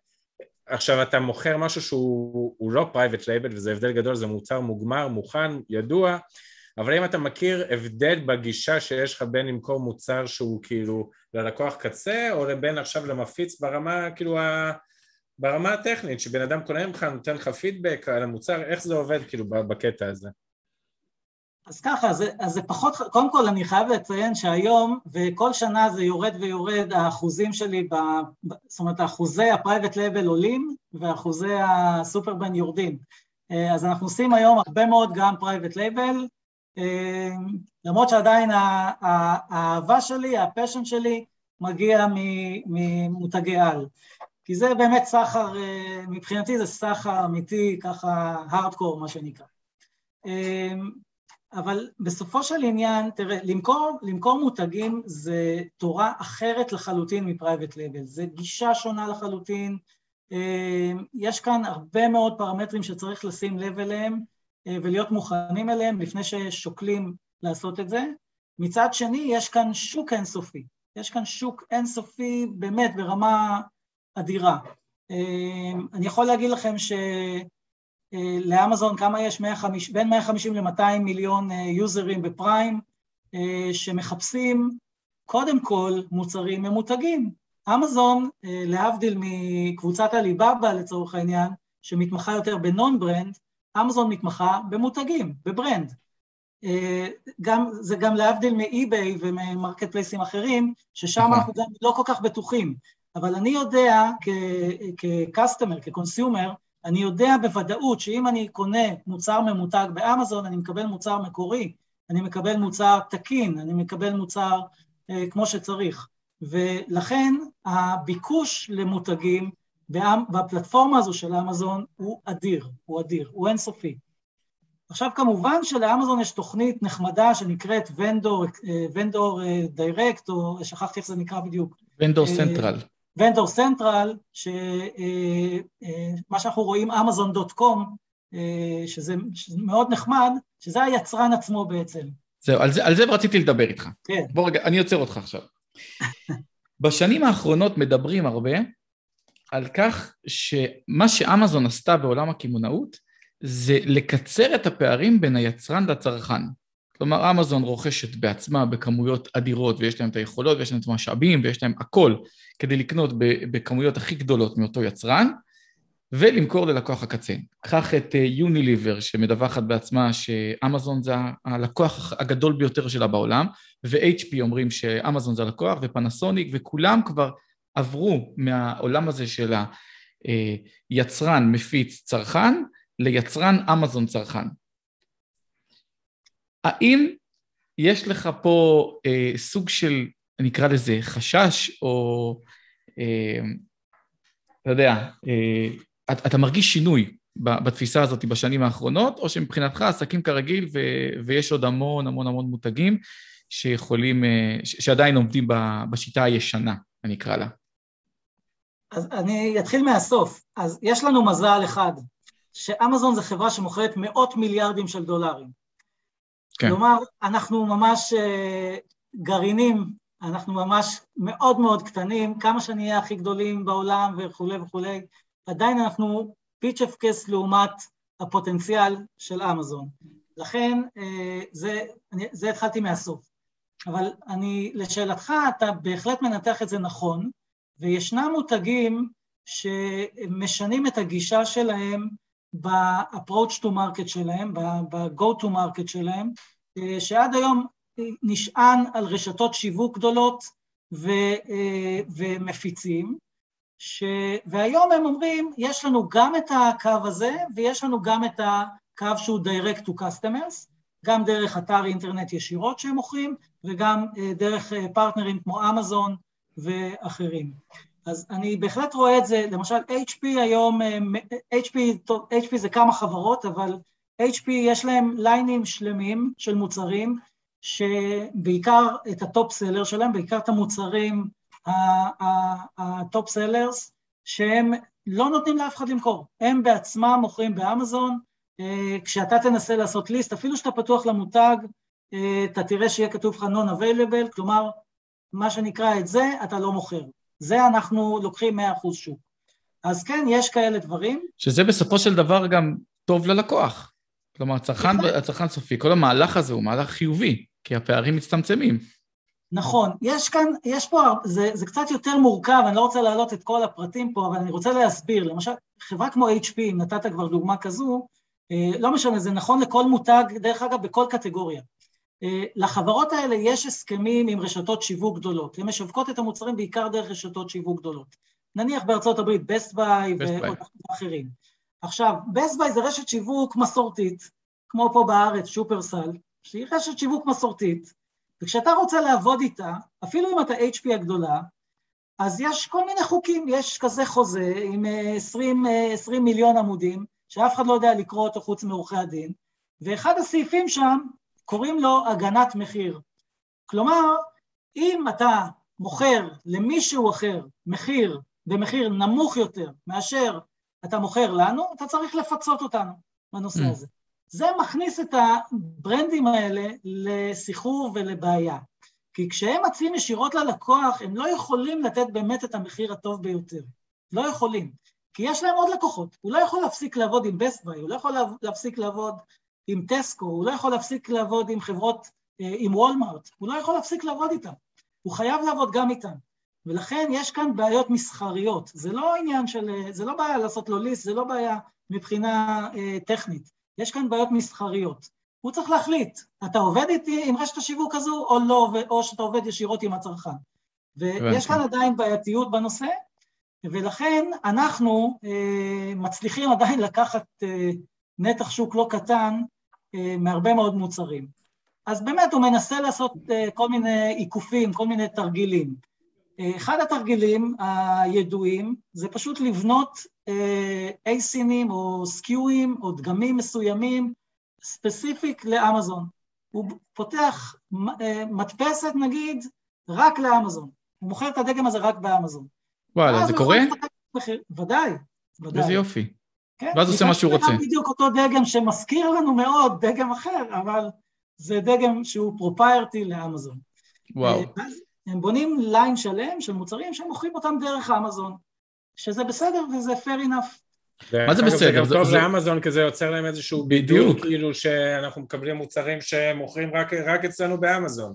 עכשיו אתה מוכר משהו שהוא לא private label וזה הבדל גדול, זה מוצר מוגמר, מוכן, ידוע, אבל אם אתה מכיר הבדל בגישה שיש לך בין למכור מוצר שהוא כאילו ללקוח קצה או לבין עכשיו למפיץ ברמה כאילו ה... ברמה הטכנית, שבן אדם קונה ממך, נותן לך פידבק על המוצר, איך זה עובד כאילו בקטע הזה? אז ככה, אז, אז זה פחות, קודם כל אני חייב לציין שהיום, וכל שנה זה יורד ויורד, האחוזים שלי, ב, זאת אומרת, אחוזי ה private label עולים, ואחוזי ה super brand יורדים. אה, אז אנחנו עושים היום הרבה מאוד גם private label, למרות שעדיין האהבה שלי, ה passion שלי, מגיע ממותגי על. כי זה באמת סחר, אה, מבחינתי זה סחר אמיתי, ככה הארדקור, מה שנקרא. אבל בסופו של עניין, תראה, למכור, למכור מותגים זה תורה אחרת לחלוטין מ private label, זה גישה שונה לחלוטין, אה, יש כאן הרבה מאוד פרמטרים שצריך לשים לב אליהם אה, ולהיות מוכנים אליהם לפני ששוקלים לעשות את זה. מצד שני, יש כאן שוק אינסופי, יש כאן שוק אינסופי באמת ברמה אדירה. אה, אני יכול להגיד לכם ש... אה, כמה יש? 150, בין 150 ל-200 מיליון אה, יוזרים בפריים אה, שמחפשים קודם כל מוצרים ממותגים. אמזון, להבדיל מקבוצת הליבאבא לצורך העניין, שמתמחה יותר ב non-brand, אמזון מתמחה במותגים, ב brand. גם, זה גם להבדיל מאי-ביי ומ marketplace ים אחרים, ששם נכון. אנחנו גם לא כל כך בטוחים. אבל אני יודע כ-customer, כ consumer, אני יודע בוודאות שאם אני קונה מוצר ממותג באמזון, אני מקבל מוצר מקורי, אני מקבל מוצר תקין, אני מקבל מוצר אה, כמו שצריך. ולכן הביקוש למותגים בפלטפורמה הזו של אמזון הוא אדיר, הוא אדיר, הוא אינסופי. עכשיו כמובן שלאמזון יש תוכנית נחמדה שנקראת Vendor, Vendor Direct, או שכחתי איך זה נקרא בדיוק. Vendor Central. Vendor Central, שמה שאנחנו רואים Amazon.com, שזה, שזה מאוד נחמד, שזה היצרן עצמו בעצם. זהו, על זה, על זה רציתי לדבר איתך. כן. בוא רגע, אני עוצר אותך עכשיו. בשנים האחרונות מדברים הרבה על כך שמה שאמזון עשתה בעולם הקמעונאות זה לקצר את הפערים בין היצרן לצרכן. כלומר, אמזון רוכשת בעצמה בכמויות אדירות ויש להם את היכולות ויש להם את המשאבים ויש להם הכל כדי לקנות בכמויות הכי גדולות מאותו יצרן ולמכור ללקוח הקצה. קח את יוניליבר שמדווחת בעצמה שאמזון זה הלקוח הגדול ביותר שלה בעולם ו-HP אומרים שאמזון זה הלקוח ופנסוניק וכולם כבר עברו מהעולם הזה של היצרן מפיץ צרכן ליצרן אמזון צרכן. האם יש לך פה אה, סוג של, נקרא לזה, חשש, או, אה, אתה יודע, אה, אתה, אתה מרגיש שינוי בתפיסה הזאת בשנים האחרונות, או שמבחינתך עסקים כרגיל ו- ויש עוד המון המון המון מותגים שיכולים, אה, ש- שעדיין עומדים בשיטה הישנה, אני אקרא לה. אז אני אתחיל מהסוף. אז יש לנו מזל אחד, שאמזון זו חברה שמוכרת מאות מיליארדים של דולרים. כן. כלומר, אנחנו ממש אה, גרעינים, אנחנו ממש מאוד מאוד קטנים, כמה שנהיה הכי גדולים בעולם וכולי וכולי, עדיין אנחנו פיץ' אפקס לעומת הפוטנציאל של אמזון. לכן, אה, זה, זה התחלתי מהסוף. אבל אני, לשאלתך, אתה בהחלט מנתח את זה נכון, וישנם מותגים שמשנים את הגישה שלהם ב-approach to market שלהם, ב-go to market שלהם, אה, שעד היום נשען על רשתות שיווק גדולות ו, אה, ומפיצים, ש... והיום הם אומרים, יש לנו גם את הקו הזה ויש לנו גם את הקו שהוא direct to customers, גם דרך אתר אינטרנט ישירות שהם מוכרים וגם אה, דרך פרטנרים כמו אמזון ואחרים. אז אני בהחלט רואה את זה, למשל HP היום, HP, טוב, HP זה כמה חברות, אבל HP יש להם ליינים שלמים של מוצרים, שבעיקר את ה top seller שלהם, בעיקר את המוצרים ה top sellers, שהם לא נותנים לאף אחד למכור, הם בעצמם מוכרים באמזון, כשאתה תנסה לעשות list, אפילו שאתה פתוח למותג, אתה תראה שיהיה כתוב לך non-available, כלומר, מה שנקרא את זה, אתה לא מוכר. זה אנחנו לוקחים 100% שוק. אז כן, יש כאלה דברים. שזה בסופו של דבר גם טוב ללקוח. כלומר, הצרכן, הצרכן סופי, כל המהלך הזה הוא מהלך חיובי, כי הפערים מצטמצמים. נכון, יש כאן, יש פה, זה, זה קצת יותר מורכב, אני לא רוצה להעלות את כל הפרטים פה, אבל אני רוצה להסביר. למשל, חברה כמו HP, אם נתת כבר דוגמה כזו, אה, לא משנה, זה נכון לכל מותג, דרך אגב, בכל קטגוריה. אה, לחברות האלה יש הסכמים עם רשתות שיווק גדולות, הן משווקות את המוצרים בעיקר דרך רשתות שיווק גדולות. נניח בארצות הברית, Best Buy ואחרים. עכשיו, Best Buy זה רשת שיווק מסורתית, כמו פה בארץ, שופרסל, שהיא רשת שיווק מסורתית, וכשאתה רוצה לעבוד איתה, אפילו אם אתה HP הגדולה, אז יש כל מיני חוקים, יש כזה חוזה עם 20, אה, 20 אה, מיליון עמודים, שאף אחד לא יודע לקרוא אותו חוץ מעורכי הדין, ואחד הסעיפים שם קוראים לו הגנת מחיר. כלומר, אם אתה מוכר למישהו אחר מחיר במחיר נמוך יותר מאשר אתה מוכר לנו, אתה צריך לפצות אותנו בנושא mm. הזה. זה מכניס את הברנדים האלה לסחרור ולבעיה. כי כשהם מציעים ישירות ללקוח, הם לא יכולים לתת באמת את המחיר הטוב ביותר. לא יכולים. כי יש להם עוד לקוחות. הוא לא יכול להפסיק לעבוד עם בסט ביי, הוא לא יכול להפסיק לעבוד עם טסקו, הוא לא יכול להפסיק לעבוד עם חברות, אה, עם וולמארט, הוא לא יכול להפסיק לעבוד איתם, הוא חייב לעבוד גם איתם. ולכן יש כאן בעיות מסחריות, זה לא עניין של, אה, זה לא בעיה לעשות לו ליסט, זה לא בעיה מבחינה אה, טכנית, יש כאן בעיות מסחריות. הוא צריך להחליט, אתה עובד איתי עם רשת השיווק הזו או לא, או שאתה עובד ישירות עם הצרכן. ויש כאן עדיין בעייתיות בנושא, ולכן אנחנו אה, מצליחים עדיין לקחת אה, נתח שוק לא קטן מהרבה מאוד מוצרים. אז באמת הוא מנסה לעשות כל מיני עיקופים, כל מיני תרגילים. אחד התרגילים הידועים זה פשוט לבנות אייסינים או סקיואים או דגמים מסוימים ספציפיק לאמזון. הוא פותח מדפסת נגיד רק לאמזון. הוא מוכר את הדגם הזה רק באמזון. וואלה, זה קורה? ודאי, ודאי. איזה יופי. כן? ואז עושה מה שהוא רוצה. זה בדיוק אותו דגם שמזכיר לנו מאוד דגם אחר, אבל זה דגם שהוא פרופיירטי לאמזון. וואו. אה, הם בונים ליין שלם של מוצרים שהם מוכרים אותם דרך אמזון, שזה בסדר וזה fair enough. מה זה בסדר? זה גם טוב לאמזון, כי זה יוצר להם איזשהו בידול, כאילו שאנחנו מקבלים מוצרים שמוכרים רק אצלנו באמזון.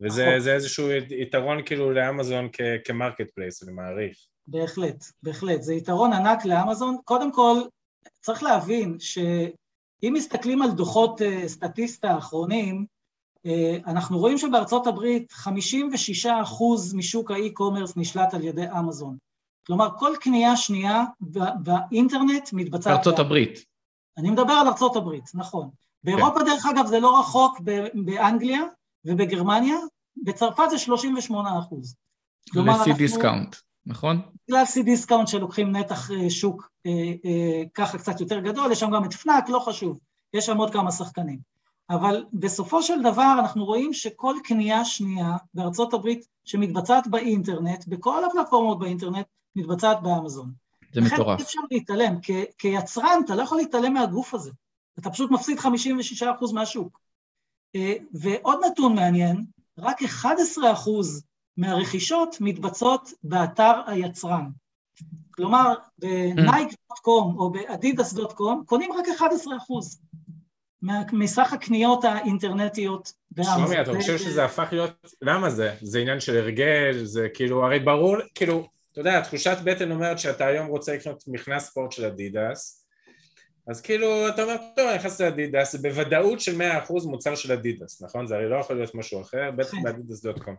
וזה נכון. איזשהו יתרון כאילו לאמזון כ marketplace, אני מעריך. בהחלט, בהחלט. זה יתרון ענק לאמזון. קודם כל, צריך להבין שאם מסתכלים על דוחות אה, Statista האחרונים, אה, אנחנו רואים שבארצות הברית 56% משוק ה e-commerce נשלט על ידי אמזון. כלומר, כל קנייה שנייה באינטרנט מתבצעת... בארצות הברית. אני מדבר על ארצות הברית, נכון. באירופה, כן. דרך אגב, זה לא רחוק באנגליה, ובגרמניה, בצרפת זה 38 אחוז. ל-Cdiscount, נכון? בגלל Cdiscount שלוקחים נתח אה, שוק אה, אה, ככה קצת יותר גדול, יש שם גם את Fnac, לא חשוב, יש שם עוד כמה שחקנים. אבל בסופו של דבר אנחנו רואים שכל קנייה שנייה בארצות הברית שמתבצעת באינטרנט, בכל הפלטפורמות באינטרנט, מתבצעת באמזון. זה מטורף. לכן אי אפשר להתעלם. כ- כיצרן אתה לא יכול להתעלם מהגוף הזה. אתה פשוט מפסיד 56% מהשוק. ועוד נתון מעניין, רק 11% מהרכישות מתבצעות באתר היצרן. כלומר, בנייק.קום או באדידס.קום קונים רק 11% מסך הקניות האינטרנטיות באמזון. שלומי, אתה חושב שזה הפך להיות... למה זה? זה עניין של הרגל, זה כאילו, הרי ברור, כאילו, אתה יודע, תחושת בטן אומרת שאתה היום רוצה לקנות מכנס ספורט של אדידס, אז כאילו, אתה אומר, טוב, אני נכנס לאדידס, בוודאות של 100% מוצר של אדידס, נכון? זה הרי לא יכול להיות משהו אחר, בטח כן. באדידס.קום.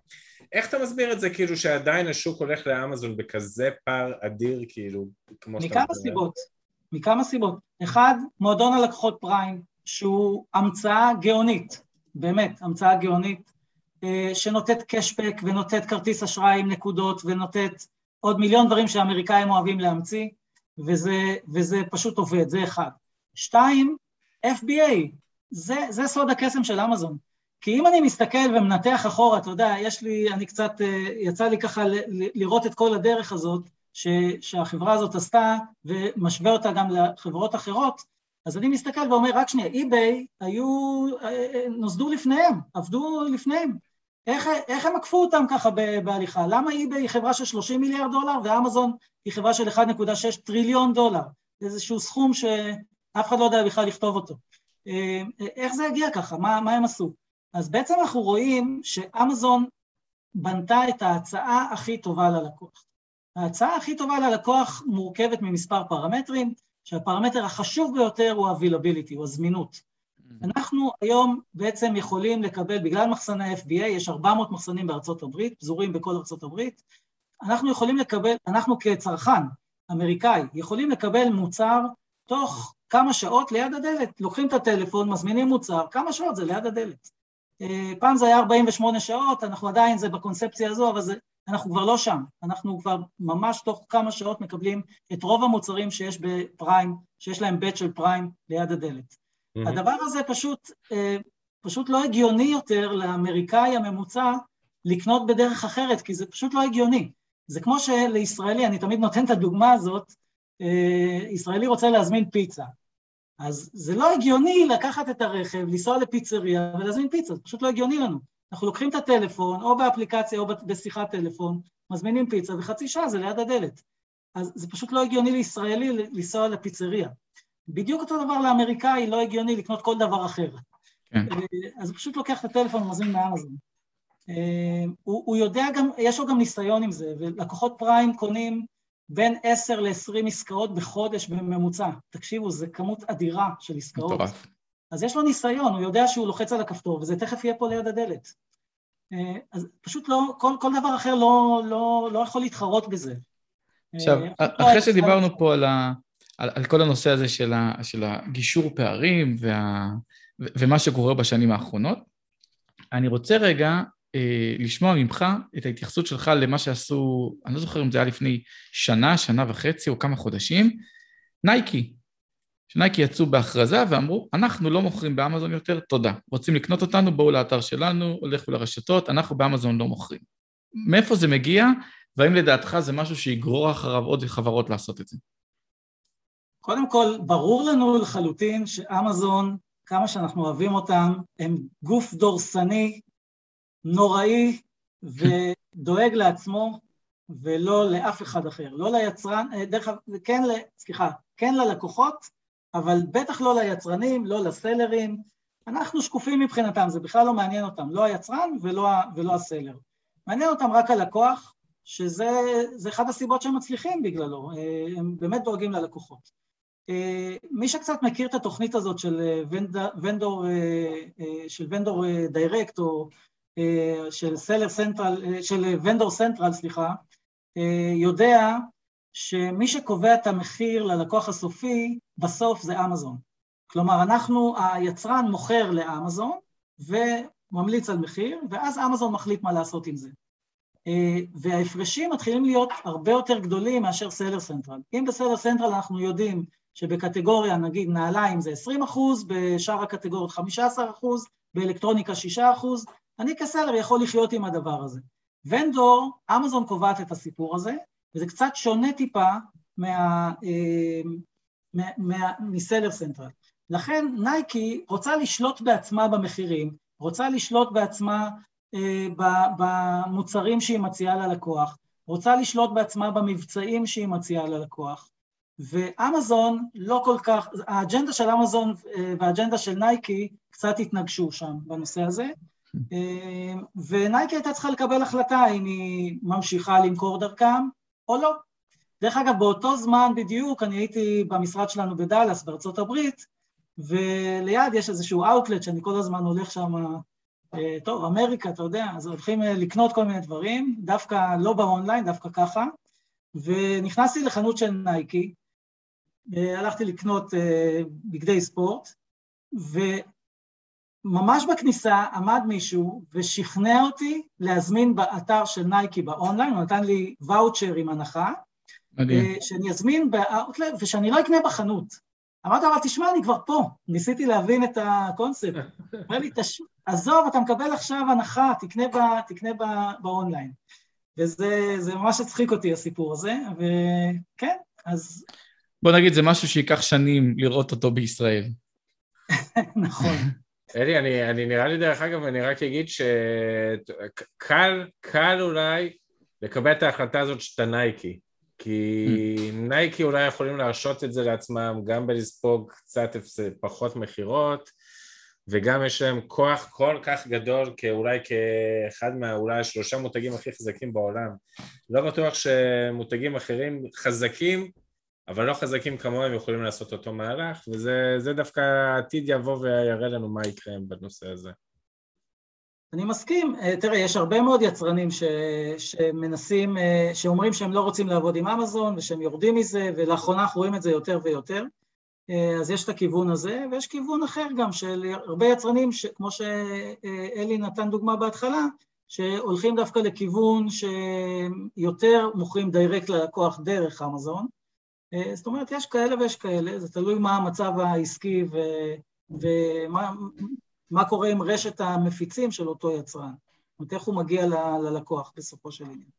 איך אתה מסביר את זה, כאילו, שעדיין השוק הולך לאמזון בכזה פער אדיר, כאילו, כמו שאתה... מכמה סיבות, מכמה סיבות. אחד, מועדון הלקוחות פריים, שהוא המצאה גאונית, באמת, המצאה גאונית, אה, שנותנת קשבק ונותנת כרטיס אשראי עם נקודות ונותנת עוד מיליון דברים שהאמריקאים אוהבים להמציא. וזה, וזה פשוט עובד, זה אחד. שתיים, FBA, זה, זה סוד הקסם של אמזון. כי אם אני מסתכל ומנתח אחורה, אתה יודע, יש לי, אני קצת, אה, יצא לי ככה לראות את כל הדרך הזאת ש, שהחברה הזאת עשתה, ומשווה אותה גם לחברות אחרות, אז אני מסתכל ואומר, רק שנייה, eBay היו, אה, אה, נוסדו לפניהם, עבדו לפניהם. איך, איך הם עקפו אותם ככה בהליכה? למה eBay היא חברה של 30 מיליארד דולר ואמזון היא חברה של 1.6 טריליון דולר? איזשהו סכום שאף אחד לא יודע בכלל לכתוב אותו. אה, איך זה הגיע ככה? מה, מה הם עשו? אז בעצם אנחנו רואים שאמזון בנתה את ההצעה הכי טובה ללקוח. ההצעה הכי טובה ללקוח מורכבת ממספר פרמטרים, שהפרמטר החשוב ביותר הוא ה-availability, הוא הזמינות. אנחנו היום בעצם יכולים לקבל, בגלל מחסני FBA, יש 400 מחסנים בארצות הברית, פזורים בכל ארצות הברית, אנחנו יכולים לקבל, אנחנו כצרכן אמריקאי, יכולים לקבל מוצר תוך כמה שעות ליד הדלת. לוקחים את הטלפון, מזמינים מוצר, כמה שעות זה ליד הדלת. אה, פעם זה היה 48 שעות, אנחנו עדיין, זה בקונספציה הזו, אבל זה, אנחנו כבר לא שם. אנחנו כבר ממש תוך כמה שעות מקבלים את רוב המוצרים שיש בפריים, שיש להם בית של פריים ליד הדלת. Mm-hmm. הדבר הזה פשוט, אה, פשוט לא הגיוני יותר לאמריקאי הממוצע לקנות בדרך אחרת, כי זה פשוט לא הגיוני. זה כמו שלישראלי, אני תמיד נותן את הדוגמה הזאת, אה, ישראלי רוצה להזמין פיצה. אז זה לא הגיוני לקחת את הרכב, לנסוע לפיצריה ולהזמין פיצה, זה פשוט לא הגיוני לנו. אנחנו לוקחים את הטלפון, או באפליקציה או בשיחת טלפון, מזמינים פיצה, וחצי שעה זה ליד הדלת. אז זה פשוט לא הגיוני לישראלי לנסוע לפיצריה. בדיוק אותו דבר לאמריקאי, לא הגיוני לקנות כל דבר אחר. כן. אה, אז הוא פשוט לוקח את הטלפון ומזמין מאמזון. אה, הוא, הוא יודע גם, יש לו גם ניסיון עם זה, ולקוחות פריים קונים בין 10 ל-20 עסקאות בחודש בממוצע. תקשיבו, זו כמות אדירה של עסקאות. מטורף. אז יש לו ניסיון, הוא יודע שהוא לוחץ על הכפתור, וזה תכף יהיה פה ליד הדלת. אה, אז פשוט לא, כל, כל דבר אחר לא, לא, לא יכול להתחרות בזה. עכשיו, אחרי שדיברנו פה על ה... על, על כל הנושא הזה של, ה, של הגישור פערים וה, ומה שקורה בשנים האחרונות. אני רוצה רגע אה, לשמוע ממך את ההתייחסות שלך למה שעשו, אני לא זוכר אם זה היה לפני שנה, שנה וחצי או כמה חודשים, נייקי. שנייקי יצאו בהכרזה ואמרו, אנחנו לא מוכרים באמזון יותר, תודה. רוצים לקנות אותנו, בואו לאתר שלנו, לכו לרשתות, אנחנו באמזון לא מוכרים. מאיפה זה מגיע, והאם לדעתך זה משהו שיגרור אחריו עוד חברות לעשות את זה? קודם כל, ברור לנו לחלוטין שאמזון, כמה שאנחנו אוהבים אותם, הם גוף דורסני, נוראי, ודואג לעצמו, ולא לאף אחד אחר. לא ליצרן, אה, דרך אגב, כן, סליחה, כן ללקוחות, אבל בטח לא ליצרנים, לא לסלרים. אנחנו שקופים מבחינתם, זה בכלל לא מעניין אותם, לא היצרן ולא, ולא ה seller. מעניין אותם רק הלקוח, שזה אחד הסיבות שהם מצליחים בגללו, אה, הם באמת דואגים ללקוחות. אה, מי שקצת מכיר את התוכנית הזאת של Vendor, של Vendor Direct או של Seller Central, של Vendor Central, סליחה, יודע שמי שקובע את המחיר ללקוח הסופי, בסוף זה אמזון. כלומר, אנחנו, היצרן מוכר לאמזון וממליץ על מחיר, ואז אמזון מחליט מה לעשות עם זה. וההפרשים מתחילים להיות הרבה יותר גדולים מאשר Seller Central. אם ב Seller Central אנחנו יודעים שבקטגוריה, נגיד נעליים זה 20 אחוז, בשאר הקטגוריות 15 אחוז, באלקטרוניקה 6 אחוז, אני כ seller יכול לחיות עם הדבר הזה. vendor, אמזון קובעת את הסיפור הזה, וזה קצת שונה טיפה מה, אה, מה, מה, מ Seller Central. לכן נייקי רוצה לשלוט בעצמה במחירים, רוצה לשלוט בעצמה אה, במוצרים שהיא מציעה ללקוח, רוצה לשלוט בעצמה במבצעים שהיא מציעה ללקוח, ואמזון לא כל כך, האג'נדה של אמזון אה, והאג'נדה של נייקי קצת התנגשו שם בנושא הזה, ונייקי הייתה צריכה לקבל החלטה אם היא ממשיכה למכור דרכם או לא. דרך אגב, באותו זמן בדיוק אני הייתי במשרד שלנו בדאלאס, בארצות הברית, וליד יש איזשהו אאוטלט שאני כל הזמן הולך שם, אה, טוב, אמריקה, אתה יודע, אז הולכים אה, לקנות כל מיני דברים, דווקא לא באונליין, דווקא ככה, ונכנסתי לחנות של נייקי, אה, הלכתי לקנות בגדי ספורט, וממש בכניסה עמד מישהו ושכנע אותי להזמין באתר של נייקי באונליין, הוא נתן לי ואוצ'ר עם הנחה, מדהים. אה, שאני אזמין באאוטלט ושאני לא אקנה בחנות. אמרתי, אבל תשמע, אני כבר פה, ניסיתי להבין את הקונספט. אמר לי, תש... עזוב, אתה מקבל עכשיו הנחה, תקנה, ב... תקנה ב... באונליין. וזה ממש הצחיק אותי, הסיפור הזה, וכן, אז... בוא נגיד, זה משהו שייקח שנים לראות אותו בישראל. נכון. אלי, אני, אני נראה לי דרך אגב, אני רק אגיד שקל, קל אולי לקבל את ההחלטה הזאת שאתה נייקי. כי mm. נייקי אולי יכולים להרשות את זה לעצמם גם בלספוג קצת פחות מכירות וגם יש להם כוח כל כך גדול כאולי כאחד מהאולי השלושה מותגים הכי חזקים בעולם. לא בטוח שמותגים אחרים חזקים, אבל לא חזקים כמוהם יכולים לעשות אותו מהלך, וזה דווקא העתיד יבוא ויראה לנו מה יקרה בנושא הזה. אני מסכים, אה, תראה, יש הרבה מאוד יצרנים ש, שמנסים, אה, שאומרים שהם לא רוצים לעבוד עם אמזון ושהם יורדים מזה, ולאחרונה אנחנו רואים את זה יותר ויותר. אה, אז יש את הכיוון הזה, ויש כיוון אחר גם של הרבה יצרנים, ש, כמו שאלי נתן דוגמה בהתחלה, שהולכים דווקא לכיוון שיותר מוכרים דיירקט ללקוח דרך אמזון. זאת אומרת, יש כאלה ויש כאלה, זה תלוי מה המצב העסקי ו, ומה מה קורה עם רשת המפיצים של אותו יצרן. זאת אומרת, איך הוא מגיע ל- ללקוח בסופו של עניין.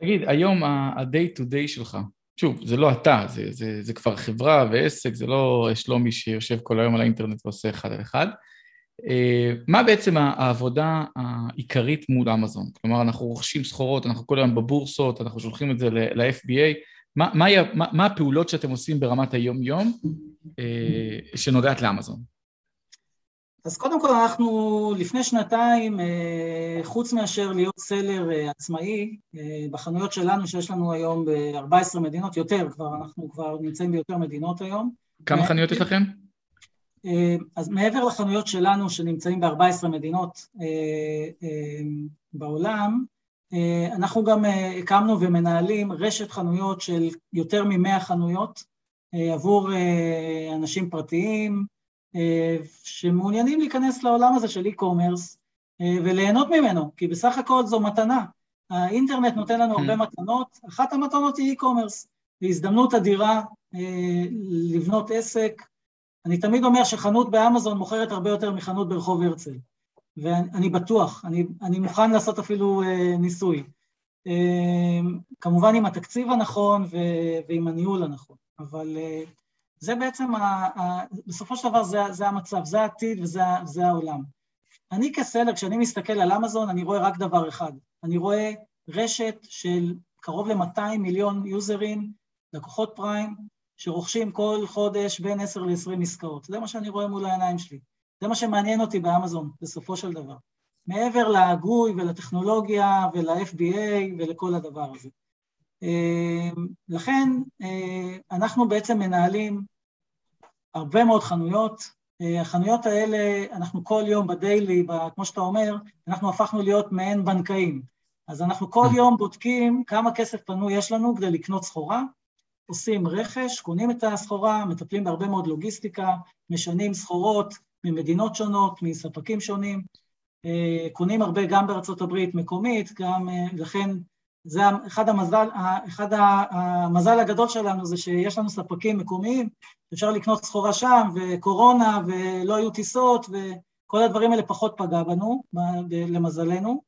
תגיד, היום ה-day to day שלך, שוב, זה לא אתה, זה, זה, זה כבר חברה ועסק, זה לא שלומי שיושב כל היום על האינטרנט ועושה אחד על אחד. אה, מה בעצם העבודה העיקרית מול אמזון? כלומר, אנחנו רוכשים סחורות, אנחנו כל היום בבורסות, אנחנו שולחים את זה ל-FBA, מה, מה, מה, מה הפעולות שאתם עושים ברמת היום-יום אה, שנוגעת לאמזון? אז קודם כל אנחנו לפני שנתיים, אה, חוץ מאשר להיות סלר אה, עצמאי, אה, בחנויות שלנו שיש לנו היום ב-14 מדינות, יותר כבר, אנחנו כבר נמצאים ביותר מדינות היום. כמה חנויות יש לכם? אז מעבר לחנויות שלנו שנמצאים ב-14 מדינות בעולם, אנחנו גם הקמנו ומנהלים רשת חנויות של יותר מ-100 חנויות עבור אנשים פרטיים, שמעוניינים להיכנס לעולם הזה של e-commerce, וליהנות ממנו, כי בסך הכל זו מתנה. האינטרנט נותן לנו הרבה מתנות, אחת המתנות היא e-commerce, זו הזדמנות אדירה לבנות עסק. אני תמיד אומר שחנות באמזון מוכרת הרבה יותר מחנות ברחוב הרצל, ואני בטוח, אני, אני מוכן לעשות אפילו ניסוי. כמובן עם התקציב הנכון ועם הניהול הנכון, אבל זה בעצם, ה, ה, בסופו של דבר זה, זה המצב, זה העתיד וזה העולם. אני כסלר, כשאני מסתכל על אמזון, אני רואה רק דבר אחד. אני רואה רשת של קרוב ל-200 מיליון יוזרים, לקוחות פריים, שרוכשים כל חודש בין 10 ל-20 עסקאות. זה מה שאני רואה מול העיניים שלי. זה מה שמעניין אותי באמזון, בסופו של דבר. מעבר להגוי ולטכנולוגיה ול-FBA ולכל הדבר הזה. לכן אנחנו בעצם מנהלים הרבה מאוד חנויות. החנויות האלה, אנחנו כל יום בדיילי, כמו שאתה אומר, אנחנו הפכנו להיות מעין בנקאים. אז אנחנו כל יום בודקים כמה כסף פנוי יש לנו כדי לקנות סחורה, עושים רכש, קונים את הסחורה, מטפלים בהרבה מאוד לוגיסטיקה, משנים סחורות ממדינות שונות, מספקים שונים, קונים הרבה גם בארצות הברית מקומית, גם לכן זה אחד המזל, אחד המזל הגדול שלנו זה שיש לנו ספקים מקומיים, אפשר לקנות סחורה שם, וקורונה, ולא היו טיסות, וכל הדברים האלה פחות פגע בנו, למזלנו.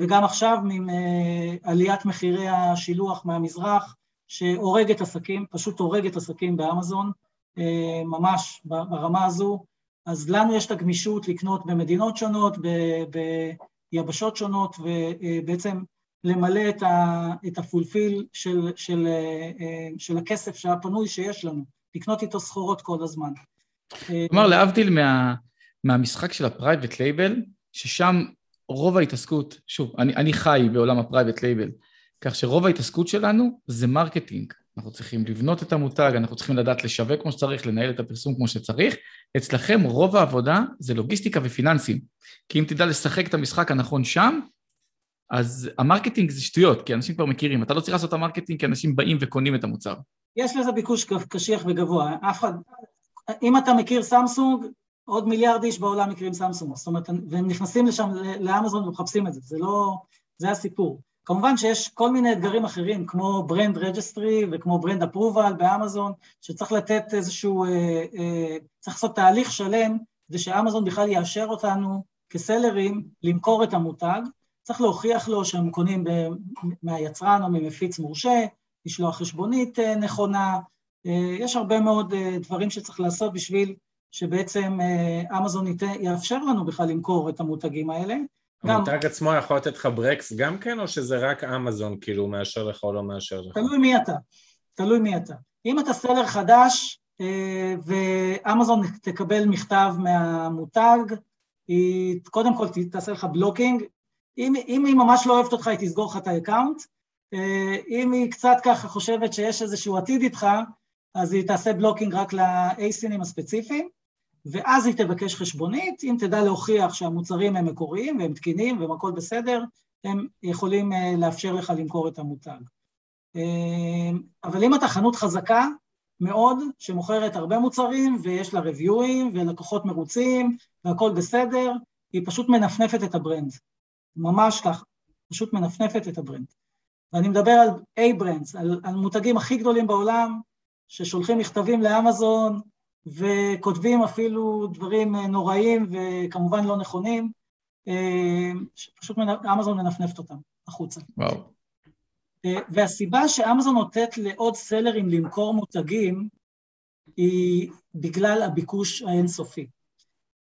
וגם עכשיו עם עליית מחירי השילוח מהמזרח, שהורג את עסקים, פשוט הורג את עסקים באמזון, ממש ברמה הזו. אז לנו יש את הגמישות לקנות במדינות שונות, ביבשות שונות, ובעצם למלא את, ה, את ה fulfill של, של, של הכסף הפנוי שיש לנו, לקנות איתו סחורות כל הזמן. כלומר, להבדיל מה, מהמשחק של ה private label, ששם רוב ההתעסקות, שוב, אני, אני חי בעולם ה private label, כך שרוב ההתעסקות שלנו זה marketing. אנחנו צריכים לבנות את המותג, אנחנו צריכים לדעת לשווק כמו שצריך, לנהל את הפרסום כמו שצריך. אצלכם רוב העבודה זה לוגיסטיקה ופיננסים. כי אם תדע לשחק את המשחק הנכון שם, אז ה marketing זה שטויות, כי אנשים כבר מכירים. אתה לא צריך לעשות את ה marketing כי אנשים באים וקונים את המוצר. יש לזה ביקוש קשיח וגבוה. אף אחד... אם אתה מכיר סמסונג, עוד מיליארד איש בעולם מכירים סמסונג. זאת אומרת, והם נכנסים לשם, לאמזון ומחפשים את זה. זה לא... זה הסיפור. כמובן שיש כל מיני אתגרים אחרים, כמו brand registry וכמו brand approval באמזון, שצריך לתת איזשהו... אה, אה, צריך לעשות תהליך שלם כדי שאמזון בכלל יאשר אותנו כסלרים למכור את המותג. צריך להוכיח לו שהם קונים מהיצרן או ממפיץ מורשה, לשלוח חשבונית נכונה, יש הרבה מאוד דברים שצריך לעשות בשביל שבעצם אמזון יאפשר לנו בכלל למכור את המותגים האלה. המותג. עצמו יכול לתת לך ברקס גם כן, או שזה רק אמזון כאילו מאשר לך או לא מאשר לך? תלוי מי אתה, תלוי מי אתה. אם אתה seller חדש ואמזון תקבל מכתב מהמותג, היא קודם כל תעשה לך blocking, אם, אם היא ממש לא אוהבת אותך, היא תסגור לך את ה account. אם היא קצת ככה חושבת שיש איזשהו עתיד איתך, אז היא תעשה blocking רק לאייסינים הספציפיים, ואז היא תבקש חשבונית. אם תדע להוכיח שהמוצרים הם מקוריים והם תקינים והם הכל בסדר, הם יכולים לאפשר לך למכור את המותג. אבל אם אתה חנות חזקה מאוד, שמוכרת הרבה מוצרים ויש לה ריוויואים ולקוחות מרוצים והכל בסדר, היא פשוט מנפנפת את ה brand. ממש ככה, פשוט מנפנפת את ה brand. ואני מדבר על A-Brands, על, על מותגים הכי גדולים בעולם, ששולחים מכתבים לאמזון וכותבים אפילו דברים נוראים וכמובן לא נכונים, שפשוט אמזון מנפנפת אותם החוצה. וואו. והסיבה שאמזון נותנת לעוד סלרים למכור מותגים, היא בגלל הביקוש האינסופי.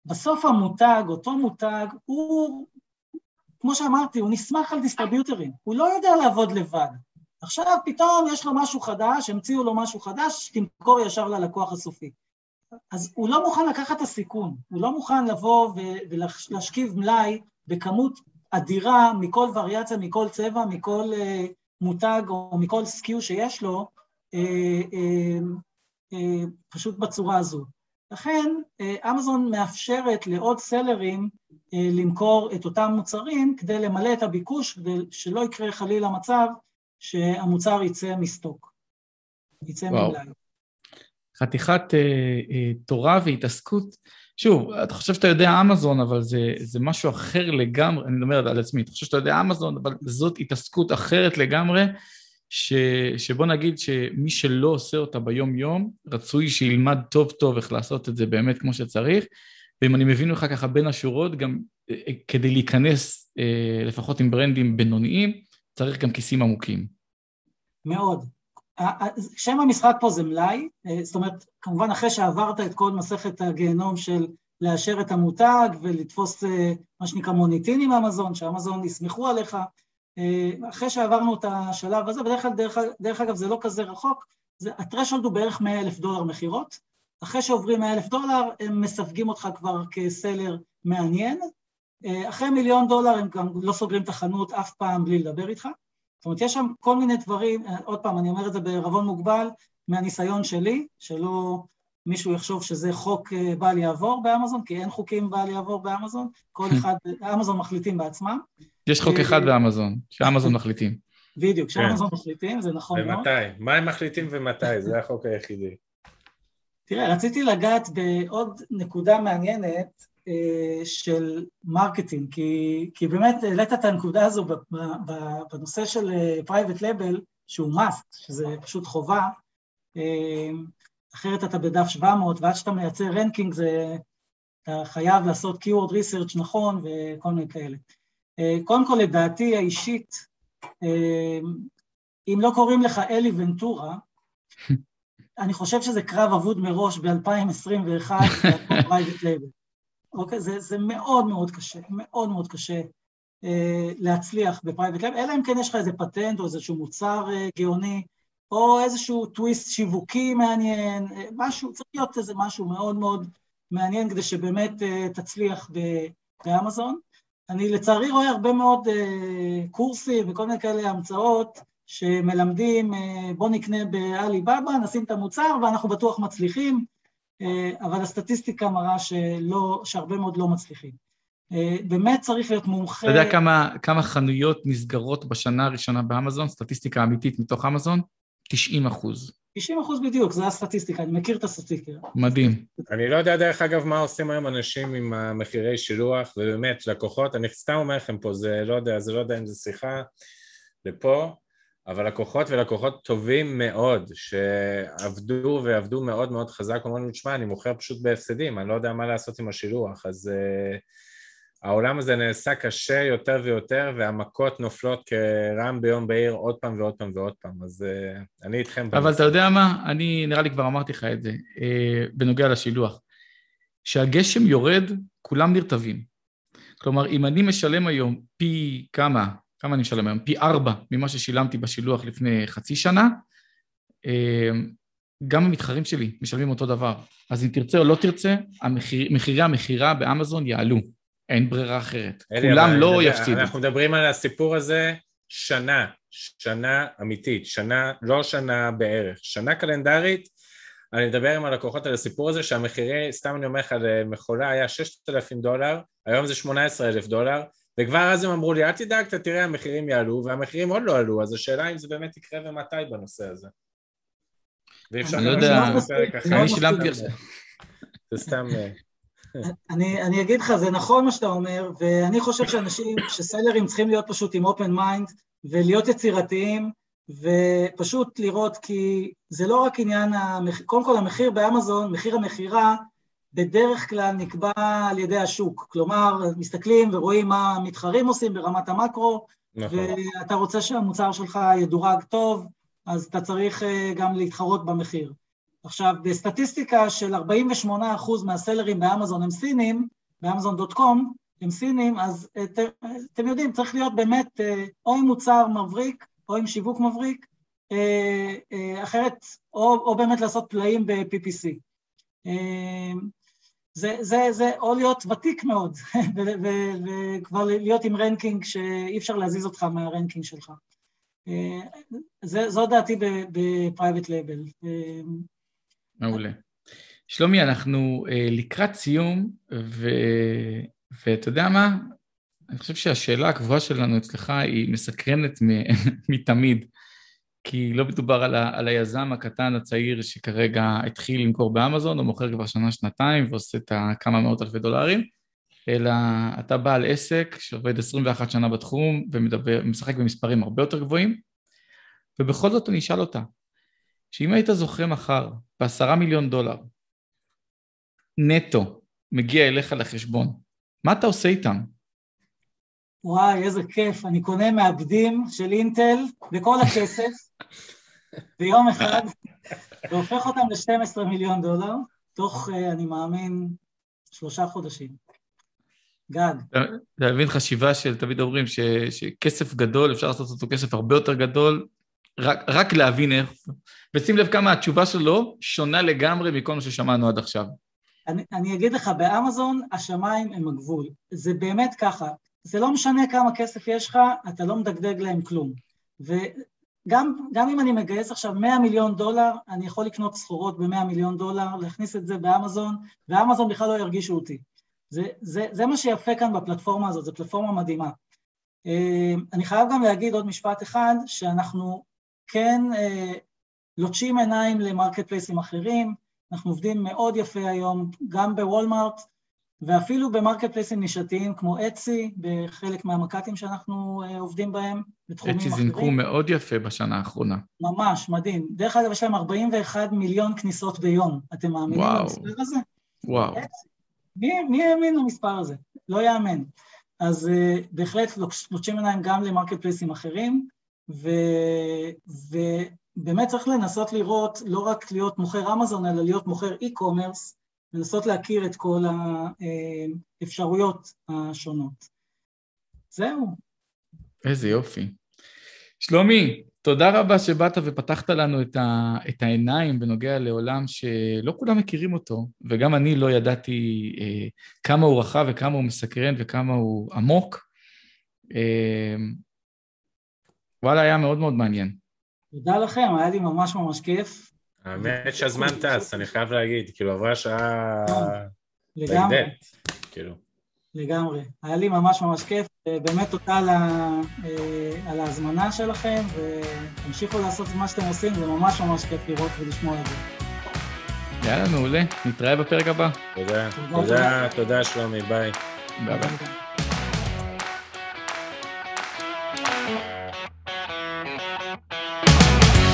בסוף המותג, אותו מותג, הוא כמו שאמרתי, הוא נסמך על דיסטריביוטרים, הוא לא יודע לעבוד לבד. עכשיו פתאום יש לו משהו חדש, המציאו לו משהו חדש, תמכור ישר ללקוח הסופי. אז הוא לא מוכן לקחת את הסיכון, הוא לא מוכן לבוא ולהשכיב מלאי בכמות אדירה מכל וריאציה, מכל צבע, מכל uh, מותג או מכל סקיו שיש לו, uh, uh, uh, פשוט בצורה הזו. לכן אמזון מאפשרת לעוד סלרים למכור את אותם מוצרים כדי למלא את הביקוש, כדי שלא יקרה חלילה מצב שהמוצר יצא מסטוק, יצא ממלאי. חתיכת uh, uh, תורה והתעסקות שוב, אתה חושב שאתה יודע אמזון, אבל זה, זה משהו אחר לגמרי, אני מדבר על עצמי, אתה חושב שאתה יודע אמזון, אבל זאת התעסקות אחרת לגמרי, ש, שבוא נגיד שמי שלא עושה אותה ביום-יום, רצוי שילמד טוב-טוב איך לעשות את זה באמת כמו שצריך, ואם אני מבין לך ככה בין השורות, גם אה, כדי להיכנס אה, לפחות עם ברנדים בינוניים, צריך גם כיסים עמוקים. מאוד. שם המשחק פה זה מלאי, אה, זאת אומרת, כמובן אחרי שעברת את כל מסכת הגיהנום של לאשר את המותג ולתפוס מה שנקרא מוניטין עם אמזון, שאמזון יסמכו עליך, אחרי שעברנו את השלב הזה, בדרך כלל, דרך, דרך אגב, זה לא כזה רחוק, הטרשולד הוא בערך 100 אלף דולר מכירות, אחרי שעוברים 100 אלף דולר, הם מסווגים אותך כבר כסלר מעניין, אחרי מיליון דולר הם גם לא סוגרים את החנות אף פעם בלי לדבר איתך. זאת אומרת, יש שם כל מיני דברים, עוד פעם, אני אומר את זה בערבון מוגבל, מהניסיון שלי, שלא מישהו יחשוב שזה חוק אה, בל יעבור באמזון, כי אין חוקים בל יעבור באמזון, כל אחד, אמזון מחליטים בעצמם. יש חוק אחד באמזון, שאמזון מחליטים. בדיוק, שאמזון כן. מחליטים, זה נכון מאוד. ומתי? מה הם מחליטים ומתי? זה החוק היחידי. תראה, רציתי לגעת בעוד נקודה מעניינת, אה, של marketing, כי, כי באמת העלית את הנקודה הזו בנושא של private אה, לבל, שהוא must, שזה פשוט חובה, אה, אחרת אתה בדף 700, ועד שאתה מייצר ranking זה, אתה חייב לעשות keyword research נכון וכל מיני כאלה. קודם כל, לדעתי האישית, אם לא קוראים לך אלי ונטורה, אני חושב שזה קרב אבוד מראש ב-2021, private label. אוקיי? זה, זה מאוד מאוד קשה, מאוד מאוד קשה אה, להצליח ב private label, אלא אם כן יש לך איזה פטנט או איזשהו מוצר אה, גאוני, או איזשהו טוויסט שיווקי מעניין, אה, משהו, צריך להיות איזה משהו מאוד מאוד מעניין כדי שבאמת אה, תצליח באמזון. אני לצערי רואה הרבה מאוד אה, קורסים וכל מיני כאלה המצאות שמלמדים, אה, בוא נקנה באלי בבא, נשים את המוצר ואנחנו בטוח מצליחים. אה, אבל הסטטיסטיקה מראה שלא, שהרבה מאוד לא מצליחים. אה, באמת צריך להיות מומחה... אתה יודע כמה, כמה חנויות נסגרות בשנה הראשונה באמזון? סטטיסטיקה אמיתית מתוך אמזון? 90 אחוז. 90 אחוז בדיוק, זו הסטטיסטיקה, אני מכיר את הסטטיסטיקה. מדהים. אני לא יודע דרך אגב מה עושים היום אנשים עם המחירי שילוח, ובאמת, לקוחות, אני סתם אומר לכם פה, זה לא יודע, זה לא יודע אם זו שיחה לפה, אבל לקוחות ולקוחות טובים מאוד, שעבדו ועבדו מאוד מאוד חזק, אומרים לי, תשמע, אני מוכר פשוט בהפסדים, אני לא יודע מה לעשות עם השילוח, אז uh, העולם הזה נעשה קשה יותר ויותר, והמכות נופלות כרעם ביום בהיר עוד פעם ועוד פעם ועוד פעם, אז uh, אני איתכם. אבל בנושא. אתה יודע מה? אני, נראה לי כבר אמרתי לך את זה, uh, בנוגע לשילוח. כשהגשם יורד, כולם נרטבים. כלומר, אם אני משלם היום פי כמה, כמה אני משלם היום? פי ארבע ממה ששילמתי בשילוח לפני חצי שנה. אמ, גם המתחרים שלי משלמים אותו דבר. אז אם תרצה או לא תרצה, המחיר, מחירי המכירה באמזון יעלו. אין ברירה אחרת. אלי, כולם לא מדבר, יפסידו. אנחנו מדברים על הסיפור הזה שנה, שנה אמיתית, שנה, לא שנה בערך, שנה קלנדרית. אני מדבר עם הלקוחות על הסיפור הזה שהמחירי, סתם אני אומר לך, למכולה היה 6,000 דולר, היום זה 18,000 דולר, וכבר אז הם אמרו לי, אל תדאג, אתה תראה, המחירים יעלו, והמחירים עוד לא עלו, אז השאלה אם זה באמת יקרה ומתי בנושא הזה. אני לא יודע, אני שילמתי עכשיו. זה סתם... אה, אני אגיד לך, זה נכון מה שאתה אומר, ואני חושב שאנשים, שסלרים צריכים להיות פשוט עם open mind, ולהיות יצירתיים, ופשוט לראות, כי זה לא רק עניין, קודם כל המחיר באמזון, מחיר המכירה, בדרך כלל נקבע על ידי השוק. כלומר, מסתכלים ורואים מה המתחרים עושים ברמת המקרו, נכון. ואתה רוצה שהמוצר שלך ידורג טוב, אז אתה צריך אה, גם להתחרות במחיר. עכשיו, בסטטיסטיקה של 48% מהסלרים באמזון הם סינים, באמזון.קום הם סינים, אז את, אתם יודעים, צריך להיות באמת אה, או עם מוצר מבריק, או עם שיווק מבריק, אה, אחרת, או, או באמת לעשות פלאים ב-PPC. זה, זה, זה או להיות ותיק מאוד, וכבר להיות עם ranking שאי אפשר להזיז אותך מה ranking שלך. אה, זה, זו דעתי ב private label. אה, מעולה. שלומי, אנחנו אה, לקראת סיום, ו... ואתה יודע מה? אני חושב שהשאלה הקבועה שלנו אצלך היא מסקרנת מתמיד. כי לא מדובר על, ה, על היזם הקטן הצעיר שכרגע התחיל למכור באמזון, או מוכר כבר שנה-שנתיים ועושה את הכמה מאות אלפי דולרים, אלא אתה בעל עסק שעובד 21 שנה בתחום ומשחק במספרים הרבה יותר גבוהים, ובכל זאת אני אשאל אותה, שאם היית זוכה מחר בעשרה מיליון דולר, נטו, מגיע אליך לחשבון, מה אתה עושה איתם? וואי, איזה כיף, אני קונה מעבדים של אינטל בכל הכסף ביום אחד, והופך אותם ל-12 מיליון דולר, תוך, אה, אני מאמין, שלושה חודשים. גג. אתה מבין חשיבה של, תמיד אומרים ש, שכסף גדול, אפשר לעשות אותו כסף הרבה יותר גדול, רק, רק להבין איך, ושים לב כמה התשובה שלו שונה לגמרי מכל מה ששמענו עד עכשיו. אני, אני אגיד לך, באמזון השמיים הם הגבול. זה באמת ככה, זה לא משנה כמה כסף יש לך, אתה לא מדגדג להם כלום. וגם אם אני מגייס עכשיו 100 מיליון דולר, אני יכול לקנות סחורות ב-100 מיליון דולר, להכניס את זה באמזון, ואמזון בכלל לא ירגישו אותי. זה, זה, זה מה שיפה כאן בפלטפורמה הזאת, זו פלטפורמה מדהימה. אה, אני חייב גם להגיד עוד משפט אחד, שאנחנו כן אה, לוטשים עיניים למרקט פלייסים אחרים, אנחנו עובדים מאוד יפה היום, גם בוולמארט, ואפילו במרקט פלייסים נישתיים כמו Etsy, בחלק מהמק"טים שאנחנו אה, עובדים בהם, בתחומים אחרים. Etsy זינקו מאוד יפה בשנה האחרונה. ממש, מדהים. דרך אגב, יש להם 41 מיליון כניסות ביום. אתם מאמינים למספר הזה? וואו. מי, מי האמין למספר הזה? לא יאמן. אז uh, בהחלט לוטשים עיניים גם למרקט פלייסים אחרים, ו, ובאמת צריך לנסות לראות, לא רק להיות מוכר אמזון, אלא להיות מוכר e-commerce, לנסות להכיר את כל האפשרויות השונות. זהו. איזה יופי. שלומי, תודה רבה שבאת ופתחת לנו את, ה, את העיניים בנוגע לעולם שלא כולם מכירים אותו, וגם אני לא ידעתי אה, כמה הוא רחב וכמה הוא מסקרן וכמה הוא עמוק. אה, וואלה, היה מאוד מאוד מעניין. תודה לכם, היה לי ממש ממש כיף. האמת שהזמן טס, אני חייב להגיד, כאילו עברה שעה... לגמרי. כאילו. לגמרי. היה לי ממש ממש כיף, באמת תודה על, ה... אה, על ההזמנה שלכם, ותמשיכו לעשות את מה שאתם עושים, זה ממש ממש כיף לראות ולשמוע את זה. יאללה, מעולה. נתראה בפרק הבא. תודה, תודה, תודה שלומי, ביי. ביי ביי.